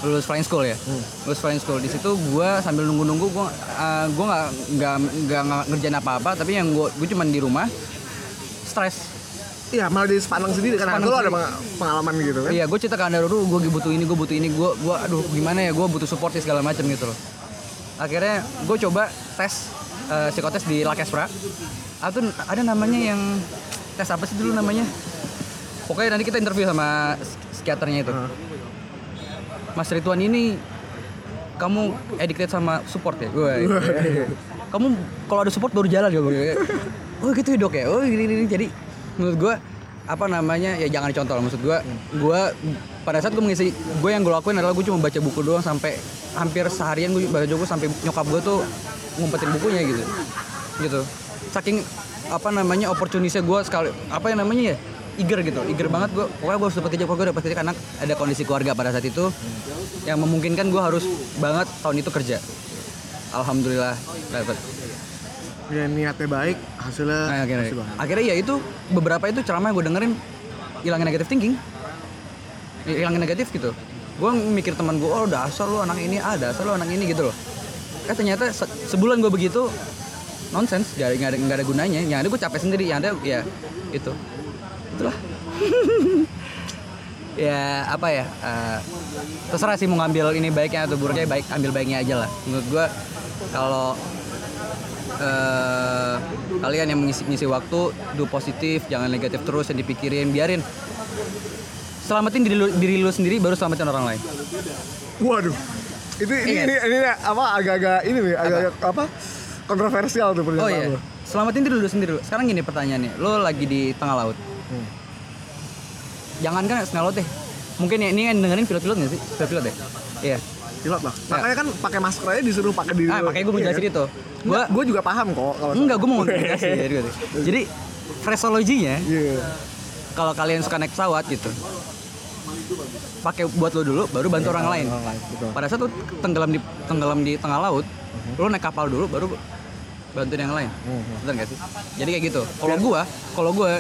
lulus flying school ya? Lulus flying school. Di situ gue sambil nunggu-nunggu gue uh, gue nggak nggak nggak ngerjain apa-apa tapi yang gue gue cuman di rumah stres Iya malah jadi sepandang sendiri karena Sepandang lo ada pengalaman gitu kan Iya, gue cerita ke Anda dulu, gue butuh ini, gue butuh ini, gue, gue, aduh, gimana ya, gue butuh support segala macam gitu loh. Akhirnya gue coba tes eh, psikotes di Lakespra. Atau ada namanya yang tes apa sih dulu namanya? Pokoknya nanti kita interview sama psikiaternya itu. Mas Rituan ini kamu addicted sama support ya? Gue. kamu kalau ada support baru jalan ya gue. Oh gitu dok ya. Oh gini gini. Jadi menurut gue apa namanya ya jangan dicontoh lah maksud gue. Gue pada saat gue mengisi gue yang gue lakuin adalah gue cuma baca buku doang sampai hampir seharian gue baca buku sampai nyokap gue tuh ngumpetin bukunya gitu. Gitu. Saking apa namanya opportunity gue sekali apa yang namanya ya eager gitu eager banget gue pokoknya gue harus dapat kerja pokoknya gue dapat kerja karena ada kondisi keluarga pada saat itu yang memungkinkan gue harus banget tahun itu kerja alhamdulillah dapat ya niatnya baik hasilnya nah, akhirnya, hasil banget. akhirnya ya itu beberapa itu ceramah yang gue dengerin hilangin negatif thinking. Hilangin negatif gitu. Gue mikir teman gue oh dasar lu anak ini ah dasar lu anak ini gitu loh. Eh ternyata se- sebulan gue begitu nonsens gak, ada- gak, ada, gak ada gunanya. Yang ada gue capek sendiri yang ada ya itu. Itulah. <laughs> Ya apa ya eh, terserah sih mau ngambil ini baiknya atau buruknya baik ambil baiknya aja lah. Menurut gue kalau eh, kalian yang mengisi ngisi waktu do positif jangan negatif terus yang dipikirin biarin. Selamatin diri lu, diri lu sendiri baru selamatin orang lain. Waduh. Itu ini, Iya. ini, ini, apa agak-agak ini nih agak apa? kontroversial tuh oh pernyataan iya. lo selamatin diri lu sendiri dulu. sekarang gini pertanyaannya lo lagi di tengah laut. Hmm. jangan kan setengah laut deh. Mungkin ya ini yang dengerin pilot-pilot nggak sih? Pilot-pilot ya? Iya pilot lah. Makanya kan pakai masker aja disuruh pakai diri ah makanya gue mau Iya jelasin itu gue gue juga paham kok kalau enggak gue mau <laughs> jelasin jadi, jadi phraseology-nya Iya. kalau kalian suka naik pesawat gitu pakai buat lo dulu baru bantu orang lain. orang lain, betul. pada saat lo tenggelam di tenggelam di tengah laut lo naik kapal dulu baru bantuin yang lain. Bener gak sih? Jadi kayak gitu. Kalau gua kalau gua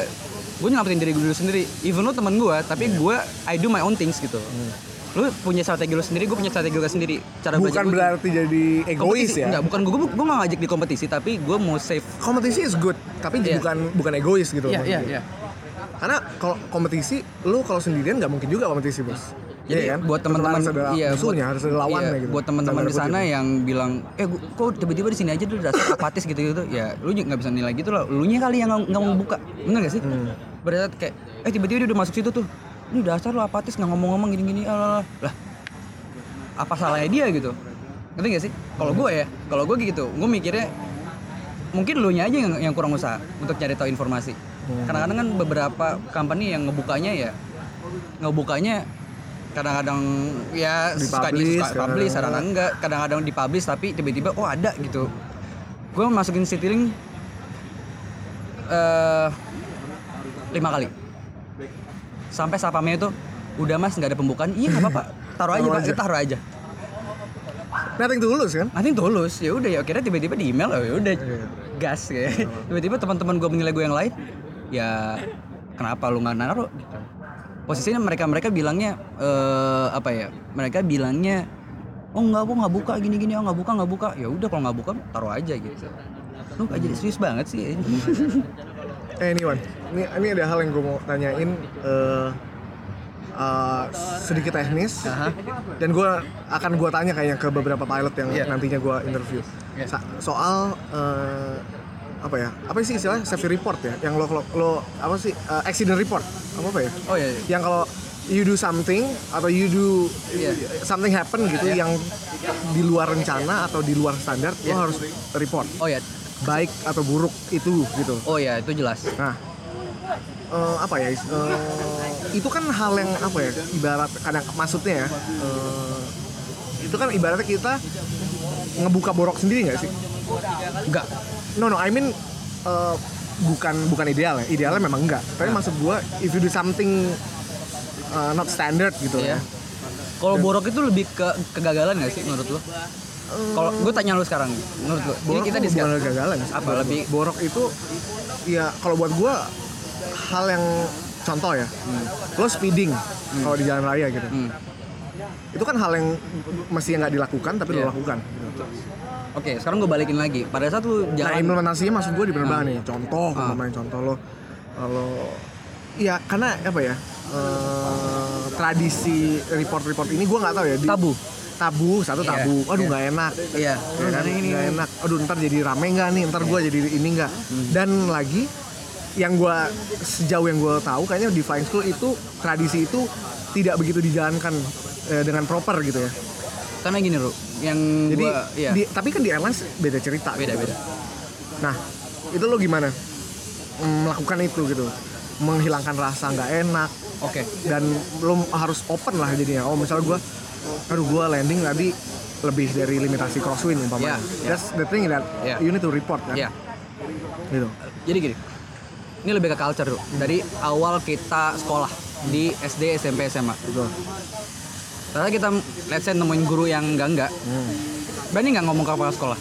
gue nyelamatin diri gue dulu sendiri. Even lo teman gua tapi gua I do my own things gitu lu punya strategi lu sendiri gue punya strategi gue sendiri cara bukan berarti jadi egois ya Enggak, bukan gue gue mau ngajak di kompetisi tapi gue mau save kompetisi is good tapi Iya. bukan bukan egois gitu Iya, iya, gue. iya. karena kalau kompetisi lu kalau sendirian nggak mungkin juga kompetisi bos Jadi Iya kan? buat teman-teman iya, musuhnya harus ada lawannya iya, gitu Buat teman-teman di sana kutip. yang bilang, "Eh, gua- kok tiba-tiba di sini aja tuh dasar apatis gitu-gitu." Ya, lu juga nggak bisa nilai gitu lah. Lu nya kali yang nggak mau buka. Bener gak sih? Hmm. Berarti kayak, "Eh, tiba-tiba dia udah masuk situ tuh. Ini dasar lu apatis nggak ngomong-ngomong gini-gini." Alah, lah. Apa salahnya dia gitu? Ngerti gak sih? Kalau gue ya, kalau gue gitu, gue mikirnya mungkin lu nya aja yang, yang kurang usaha untuk cari tahu informasi. Hmm. Kadang-kadang kan beberapa company yang ngebukanya ya ngebukanya kadang-kadang ya suka di suka kadang- publish kadang-kadang enggak kadang-kadang dipublish tapi tiba-tiba oh ada gitu gue masukin Citylink eh lima kali sampai sapamnya itu udah mas nggak ada pembukaan. Iya nggak apa-apa. Taruh aja pak. aja. taruh aja. Nothing tulus kan? Nanti tulus ya udah ya akhirnya tiba-tiba di email oh ya udah Iya. gas kayak tiba-tiba teman-teman gue menilai gue yang lain ya kenapa lu nggak naruh? Gitu. posisinya mereka mereka bilangnya eh apa ya? Mereka bilangnya oh nggak aku nggak buka gini gini oh nggak buka nggak buka. Ya udah kalau nggak buka taruh aja gitu. Lu aja serius banget sih <laughs> eh ini Wan. Ini ini ada hal yang gue mau tanyain eh eh, sedikit teknis dan gue akan gue tanya kayaknya ke beberapa pilot yang Iya. nantinya gue interview. Iya. Sa- soal eh, apa ya? Apa sih istilahnya? Safety report ya? Yang lo lo, lo apa sih? Eh, accident report. Apa apa ya? Oh ya yang kalau you do something atau you do Iya. something happen gitu yang di luar rencana atau di luar standar Iya. lo harus report. Oh ya baik atau buruk itu gitu. Oh ya itu jelas. Nah eh, apa ya eh, itu kan hal yang apa ya ibarat kadang maksudnya ya eh, itu kan ibaratnya kita ngebuka borok sendiri nggak sih? Enggak no no I mean eh, bukan bukan ideal ya idealnya memang enggak tapi maksud gue if you do something uh, not standard gitu Iya. ya. Kalau borok itu lebih ke kegagalan gak sih menurut lo? Kalau gue tanya lu sekarang, menurut lo, ini borok kita tuh discuss. bukan kegagalan sih. Apa lebih? borok itu ya kalau buat gue hal yang contoh ya lo speeding kalau di jalan raya gitu Hmm. itu kan hal yang mesti nggak dilakukan tapi Iya. lo lakukan Oke, sekarang gue balikin lagi. Pada saat lu Nah jalan, implementasinya maksud gue di penerbangan nih. Contoh, Ah. main contoh lo, lo, ya karena apa ya? eh, tradisi report-report ini gue nggak tahu ya. Di, tabu. Tabu, satu Iya, tabu. Aduh iya. nggak enak. Iya. Ya kan? Nggak enak. Aduh ntar jadi rame nggak nih? Ntar gue jadi ini nggak? Hmm. Dan lagi yang gue sejauh yang gue tahu kayaknya di flying school itu tradisi itu tidak begitu dijalankan eh, dengan proper gitu ya. Karena gini lu, yang Jadi, gua, iya, di- tapi kan di airlines beda cerita. beda gitu. beda. Nah, itu lo gimana? Melakukan itu gitu. Menghilangkan rasa nggak enak Oke, dan lo harus open lah jadinya. Oh, misalnya gua aduh gua landing tadi lebih dari limitasi crosswind umpamanya. Iya, iya. That's the thing that Iya. you need to report kan. ya. Gitu. Jadi gini, ini lebih ke culture dulu. Dari awal kita sekolah di SD, SMP, SMA. Gitu. Ternyata kita, let's say nemuin guru yang enggak enggak, Hmm. berani nggak ngomong ke kepala sekolah?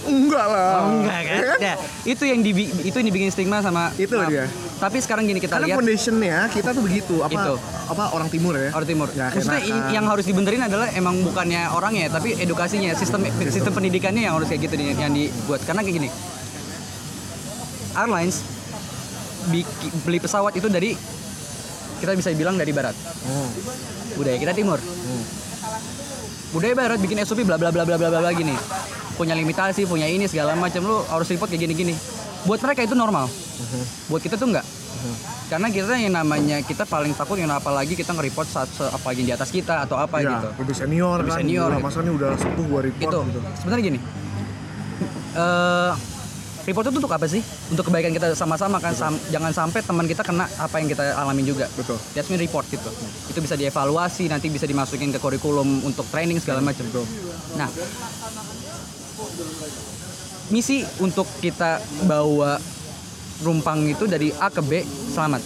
Enggak lah. enggak kan? Ya, itu yang dibi itu yang dibikin stigma sama Itu maaf. dia. Tapi sekarang gini kita Karena lihat foundationnya kita tuh begitu apa Itu. apa orang timur ya. Orang Timur. Ya, Maksudnya yang harus dibenerin adalah emang bukannya orangnya, tapi edukasinya, sistem sistem pendidikannya yang harus kayak gitu di- yang dibuat. Karena kayak gini, airlines biki- beli pesawat itu dari kita bisa bilang dari barat, Hmm. budaya kita timur. Budaya barat bikin SOP bla bla bla bla bla bla bla gini. Punya limitasi, punya ini segala macam lu harus report kayak gini-gini. Buat mereka itu normal. Buat kita tuh enggak. Karena kita yang namanya kita paling takut yang apalagi kita nge-report saat apalagi di atas kita atau apa Ya, gitu. lebih senior Lebih kan. senior, gitu. masa ini udah sepuh gua report Itu gitu. sebenarnya gini. eh report itu untuk apa sih? Untuk kebaikan kita sama-sama kan. Sam- jangan sampai teman kita kena apa yang kita alamin juga. Betul. That's mean report gitu. Itu bisa dievaluasi, nanti bisa dimasukin ke kurikulum untuk training segala macam. Nah, misi untuk kita bawa rumpang itu dari A ke B selamat.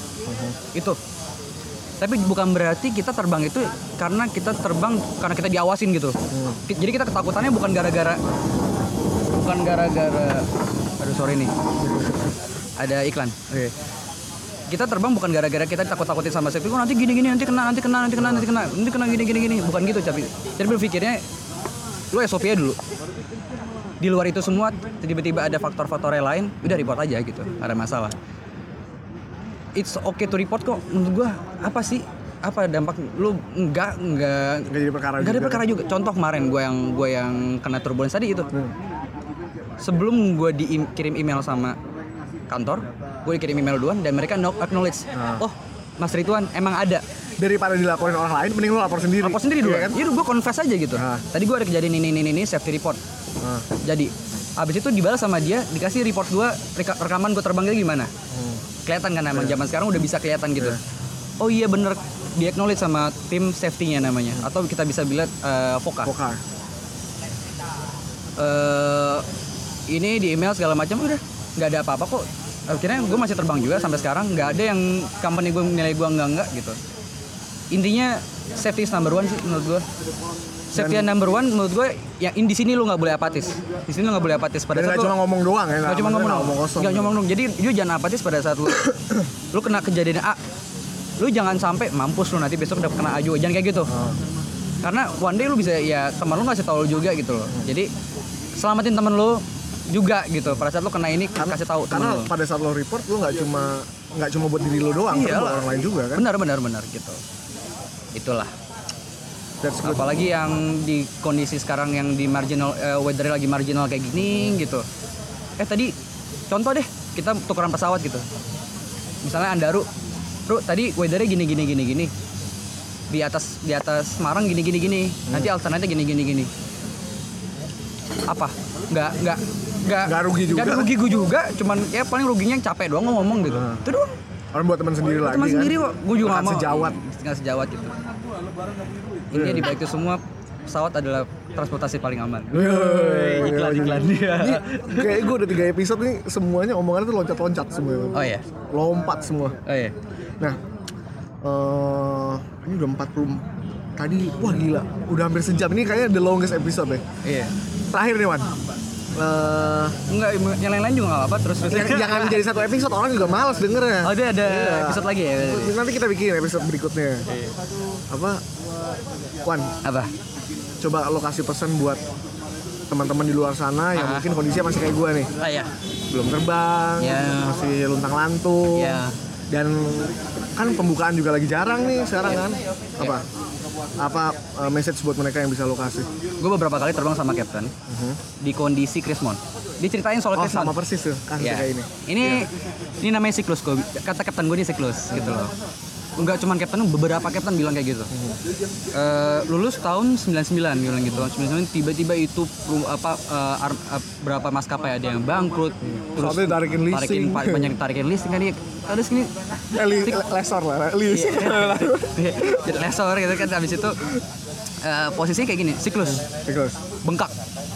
Itu. Tapi bukan berarti kita terbang itu karena kita terbang karena kita diawasin gitu. Ki- Jadi kita ketakutannya bukan gara-gara bukan gara-gara aduh sorry nih. Ada iklan. Oke. Kita terbang bukan gara-gara kita takut-takutin sama safety. Oh, nanti gini-gini, nanti kena, nanti kena, nanti kena, nanti kena, nanti kena gini-gini gini. Bukan gitu, tapi jadi berpikirnya lu SOP nya dulu. Di luar itu semua tiba-tiba ada faktor-faktor yang lain, udah report aja gitu, nggak ada masalah. It's okay to report kok. Menurut gua apa sih? Apa dampak lu enggak enggak Nggak jadi perkara Gak ada juga. perkara juga. Contoh kemarin gue yang gue yang kena turbulence tadi itu. Hmm. Sebelum gue dikirim email sama kantor, gue dikirim email duluan dan mereka no acknowledge. Ah. Oh, Mas Rituan emang ada. Daripada dilaporin orang lain, mending lo lapor sendiri. Lapor sendiri dulu. Iya kan? Iya, gue confess aja gitu. Ah. Tadi gue ada kejadian ini ini ini safety report. Ah. Jadi abis itu dibalas sama dia dikasih report gue reka- rekaman gue terbangnya gimana. Hmm. Kelihatan kan emang zaman sekarang udah bisa kelihatan gitu. Iya. Oh iya bener di acknowledge sama tim safety-nya namanya atau kita bisa bilang. Pokar. eh ini di email segala macam udah nggak ada apa-apa kok akhirnya gue masih terbang juga sampai sekarang nggak ada yang company gue nilai gue nggak nggak gitu intinya safety is number one sih menurut gue safety is number one menurut gue yang di sini lu nggak boleh apatis. Di sini lu nggak boleh apatis pada Dan saat lu cuma ngomong doang ya, nggak cuma ngomong nggak ngomong kosong. nggak ngomong jadi lu jangan apatis pada saat lu. Lu kena kejadian A. Lu jangan sampai mampus lu nanti besok udah kena A juga. Jangan kayak gitu. Ah. karena one day lu bisa ya teman lu ngasih tahu lu juga gitu loh. Jadi selamatin temen lu juga gitu. Pada saat lu kena ini kasih tahu Karena lu. pada saat lo report lo nggak cuma nggak cuma buat diri lo doang, tapi Iyalah. buat orang lain juga kan. benar benar benar gitu. Itulah That's good. apalagi yang di kondisi sekarang yang di marginal eh, weather lagi marginal kayak gini gitu. Eh tadi contoh deh kita tukeran pesawat gitu. Misalnya Andaru Bro tadi weathernya gini gini gini gini. Di atas di atas Semarang gini gini gini. Nanti alternate gini gini gini. Apa? Nggak nggak nggak Nggak rugi juga. nggak rugi gue juga cuman ya paling ruginya yang capek doang ngomong gitu. Hmm. itu doang. Orang buat teman sendiri lagi teman kan. sendiri kok. Gue juga nggak mau. sejawat. nggak sejawat gitu intinya di balik itu semua pesawat adalah transportasi paling aman. <laughs> Iklan iklan dia. Ini kayak gue udah tiga episode nih semuanya omongannya tuh loncat-loncat semua. Oh iya. Lompat semua. Oh iya. Nah, eh ini udah 40 tadi wah gila, udah hampir sejam. Ini kayaknya the longest episode deh. Iya. Terakhir nih, Wan. Eh Enggak, yang lain-lain juga nggak apa-apa terus terus. yang- jangan jadi satu episode orang juga males dengernya. Oh dia ada Iya. episode lagi ya? Nanti kita bikin episode berikutnya. Apa? Wan, Apa? coba lo kasih pesan buat teman-teman di luar sana yang Ah. mungkin kondisinya masih kayak gue nih Ah ya. belum terbang Ya. masih luntang lantung Ya. dan kan pembukaan juga lagi jarang nih sekarang kan apa apa uh, message buat mereka yang bisa lo kasih Gue beberapa kali terbang sama Captain di kondisi Krismon. Diceritain soal oh Krismon. sama persis tuh kan Ya. kayak ini Ini ini namanya siklus gue. Kata kapten gue ini siklus gitu loh. Enggak cuman kapten, beberapa kapten bilang kayak gitu. Eh, lulus tahun 99 bilang gitu. 99 tiba-tiba itu apa eh, ar- eh, berapa maskapai ada yang bangkrut. Terus Soalnya tarikin leasing. tarikin banyak tarikin leasing kan dia. Terus ini lesor lah lis Iya. jadi lesor gitu kan habis itu eh, posisinya kayak gini, siklus Terus. bengkak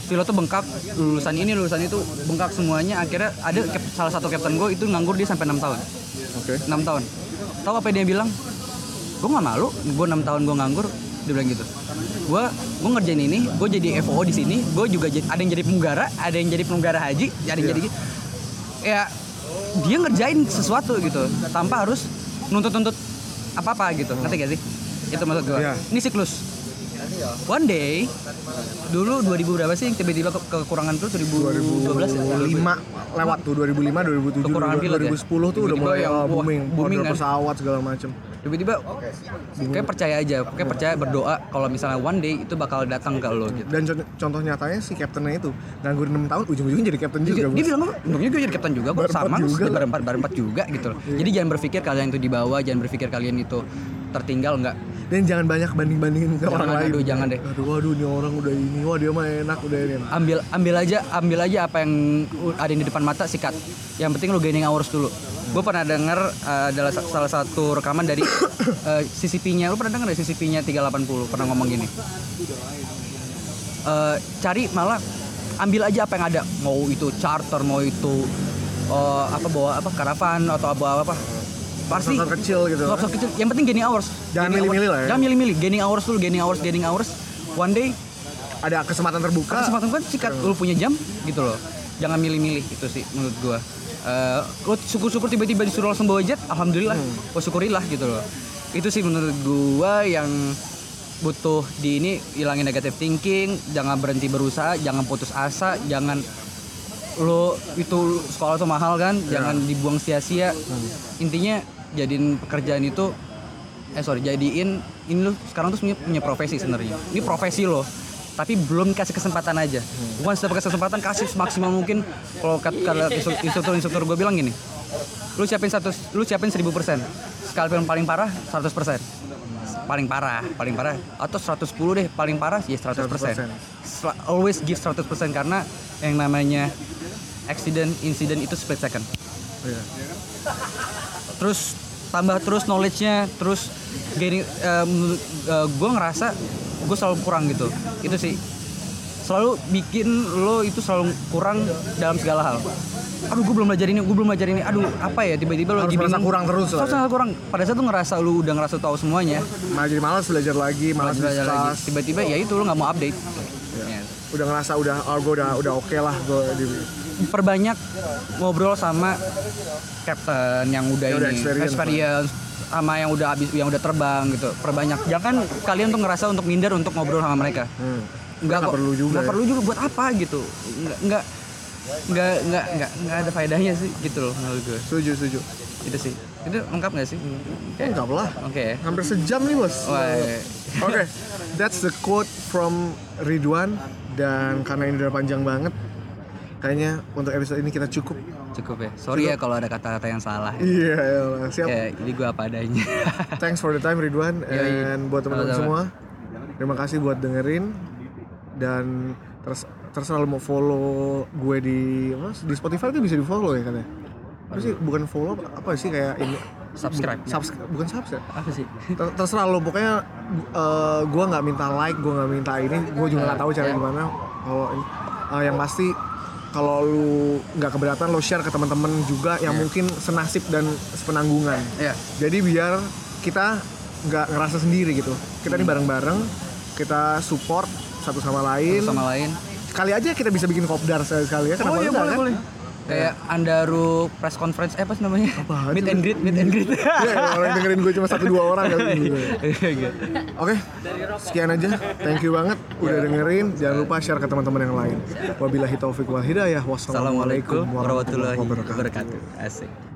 pilot tuh bengkak lulusan ini lulusan itu bengkak semuanya akhirnya ada salah satu kapten gue itu nganggur dia sampai enam tahun oke 6 tahun tahu apa dia bilang? Gue nggak malu. Gue enam tahun gue nganggur. Dia bilang gitu. Gue gue ngerjain ini gue jadi FO di sini. Gue juga jadi, ada yang jadi penggara ada yang jadi penggara haji ada yang Iya. jadi gitu. ya dia ngerjain sesuatu gitu tanpa harus nuntut-nuntut apa-apa gitu. Ngerti gak sih? Itu maksud gue Iya. ini siklus one day dulu 2000 berapa sih yang tiba-tiba ke- kekurangan tuh? 2012 ya? 2005 lewat tuh 2005 2007 Kekurangan pilot ya? 2010 tuh udah Tiba-tiba mulai yang, uh, booming booming kan? pesawat segala macem. Tiba-tiba kayak percaya aja kayak percaya berdoa kalau misalnya one day itu bakal datang ke lo gitu. Dan contoh, contoh nyatanya si kaptennya itu nganggur 6 tahun ujung-ujungnya jadi kapten juga dia, dia Bos. bilang untungnya gue jadi kapten juga Berempat sama juga berempat berempat juga gitu loh. Jadi jangan berpikir kalian itu di bawah jangan berpikir kalian itu tertinggal enggak dan jangan banyak banding-bandingin ke Jangan, orang lain. aduh, jangan deh. aduh waduh ini orang udah ini wah dia mah enak udah ini ambil ambil aja ambil aja apa yang ada di depan mata sikat. Yang penting lu gaining hours dulu. Gue pernah denger uh, adalah sa- salah satu rekaman dari <coughs> uh, CCP-nya lu pernah denger dari CCP-nya 380 pernah ngomong gini. Eh, cari malah ambil aja apa yang ada. Mau itu charter mau itu eh, apa bawa apa karavan atau bawa apa pasti Pesawat kecil gitu. pesawat kecil. Yang penting gaining hours. Jangan milih-milih lah ya. jangan milih-milih. Gaining hours dulu gaining hours gaining hours. One day ada kesempatan terbuka. Kesempatan kan sikat. Lu punya jam gitu loh. Jangan milih-milih itu sih menurut gua. Eh, lu syukur-syukur tiba-tiba disuruh langsung bawa jet alhamdulillah. Oh syukurilah gitu loh. Itu sih menurut gua yang butuh di ini hilangin negative thinking jangan berhenti berusaha jangan putus asa jangan lo itu sekolah tuh mahal kan jangan dibuang sia-sia. Intinya jadiin pekerjaan itu eh sorry jadiin ini lo sekarang tuh punya, punya profesi sebenarnya. Ini profesi lo tapi belum kasih kesempatan aja. Bukan setiap kasih kesempatan kasih semaksimal mungkin. Kalau kata instruktur instruktur gue bilang gini lu siapin satu lu siapin 1000 persen. Sekalipun paling parah 100 persen. Paling parah paling parah. Atau 110 deh paling parah ya 100 persen. 100%. always give 100 persen karena yang namanya accident incident itu split second Iya. terus tambah terus knowledge-nya terus gaining gue ngerasa gue selalu kurang gitu. Itu sih. Selalu bikin lo itu selalu kurang dalam segala hal. Aduh gue belum belajar ini gue belum belajar ini. Aduh apa ya tiba-tiba lo lagi merasa bingung. kurang terus Harus ya. kurang. Pada saat tuh ngerasa lu udah ngerasa tahu semuanya. Malah jadi malas belajar lagi malas belajar lagi. tiba-tiba ya itu lo nggak mau update. Ya. udah ngerasa udah oh gue udah udah oke lah gue di perbanyak ngobrol sama captain yang udah Yang udah ini experience, experience sama yang udah habis yang udah terbang gitu. Perbanyak. Jangan kalian tuh ngerasa untuk minder untuk ngobrol sama mereka. Hmm. nggak kok. perlu juga nggak ya. perlu juga buat apa gitu. Nggak nggak nggak nggak nggak nggak ada faedahnya sih gitu loh menurut gue. Setuju setuju. Itu sih. Itu lengkap nggak sih? Oke. Enggak lah. Oke. Hampir sejam nih bos. Oke, that's the quote from Ridwan. Dan karena ini udah panjang banget, kayaknya untuk episode ini kita cukup. cukup ya sorry ya kalau ada kata-kata yang salah Iya, iyalah. siap. ya jadi gue apa adanya <laughs> Thanks for the time Ridwan Yoi. and buat teman-teman semua. Terima kasih buat dengerin dan terus terserah lo mau follow gue di apa, di Spotify itu bisa di follow ya katanya. Apa sih bukan follow apa sih kayak ini Subscribe. Subs- bukan subscribe. Apa sih? Ter- terserah lo pokoknya eh, gua nggak minta like gue nggak minta ini gue juga nggak tahu cara Ya. gimana kalau. Eh, yang pasti kalau lu nggak keberatan lo share ke teman-teman juga yang mungkin senasib dan sepenanggungan Ya. jadi biar kita nggak ngerasa sendiri gitu kita Hmm. ini bareng-bareng kita support satu sama lain Sama lain. kali aja kita bisa bikin kopdar sekali ya kenapa Oh iya enggak, boleh kan? boleh. Kayak Andaru press conference eh apa namanya? Apaan meet and greet, meet and greet. Ya, orang dengerin gue cuma satu dua orang kan. <laughs> Oke, sekian aja. Thank you banget udah dengerin. Jangan lupa share ke teman-teman yang lain. Wabillahi taufiq wal hidayah. Wassalamualaikum Assalamualaikum warahmatullahi wabarakatuh. wabarakatuh. Asik.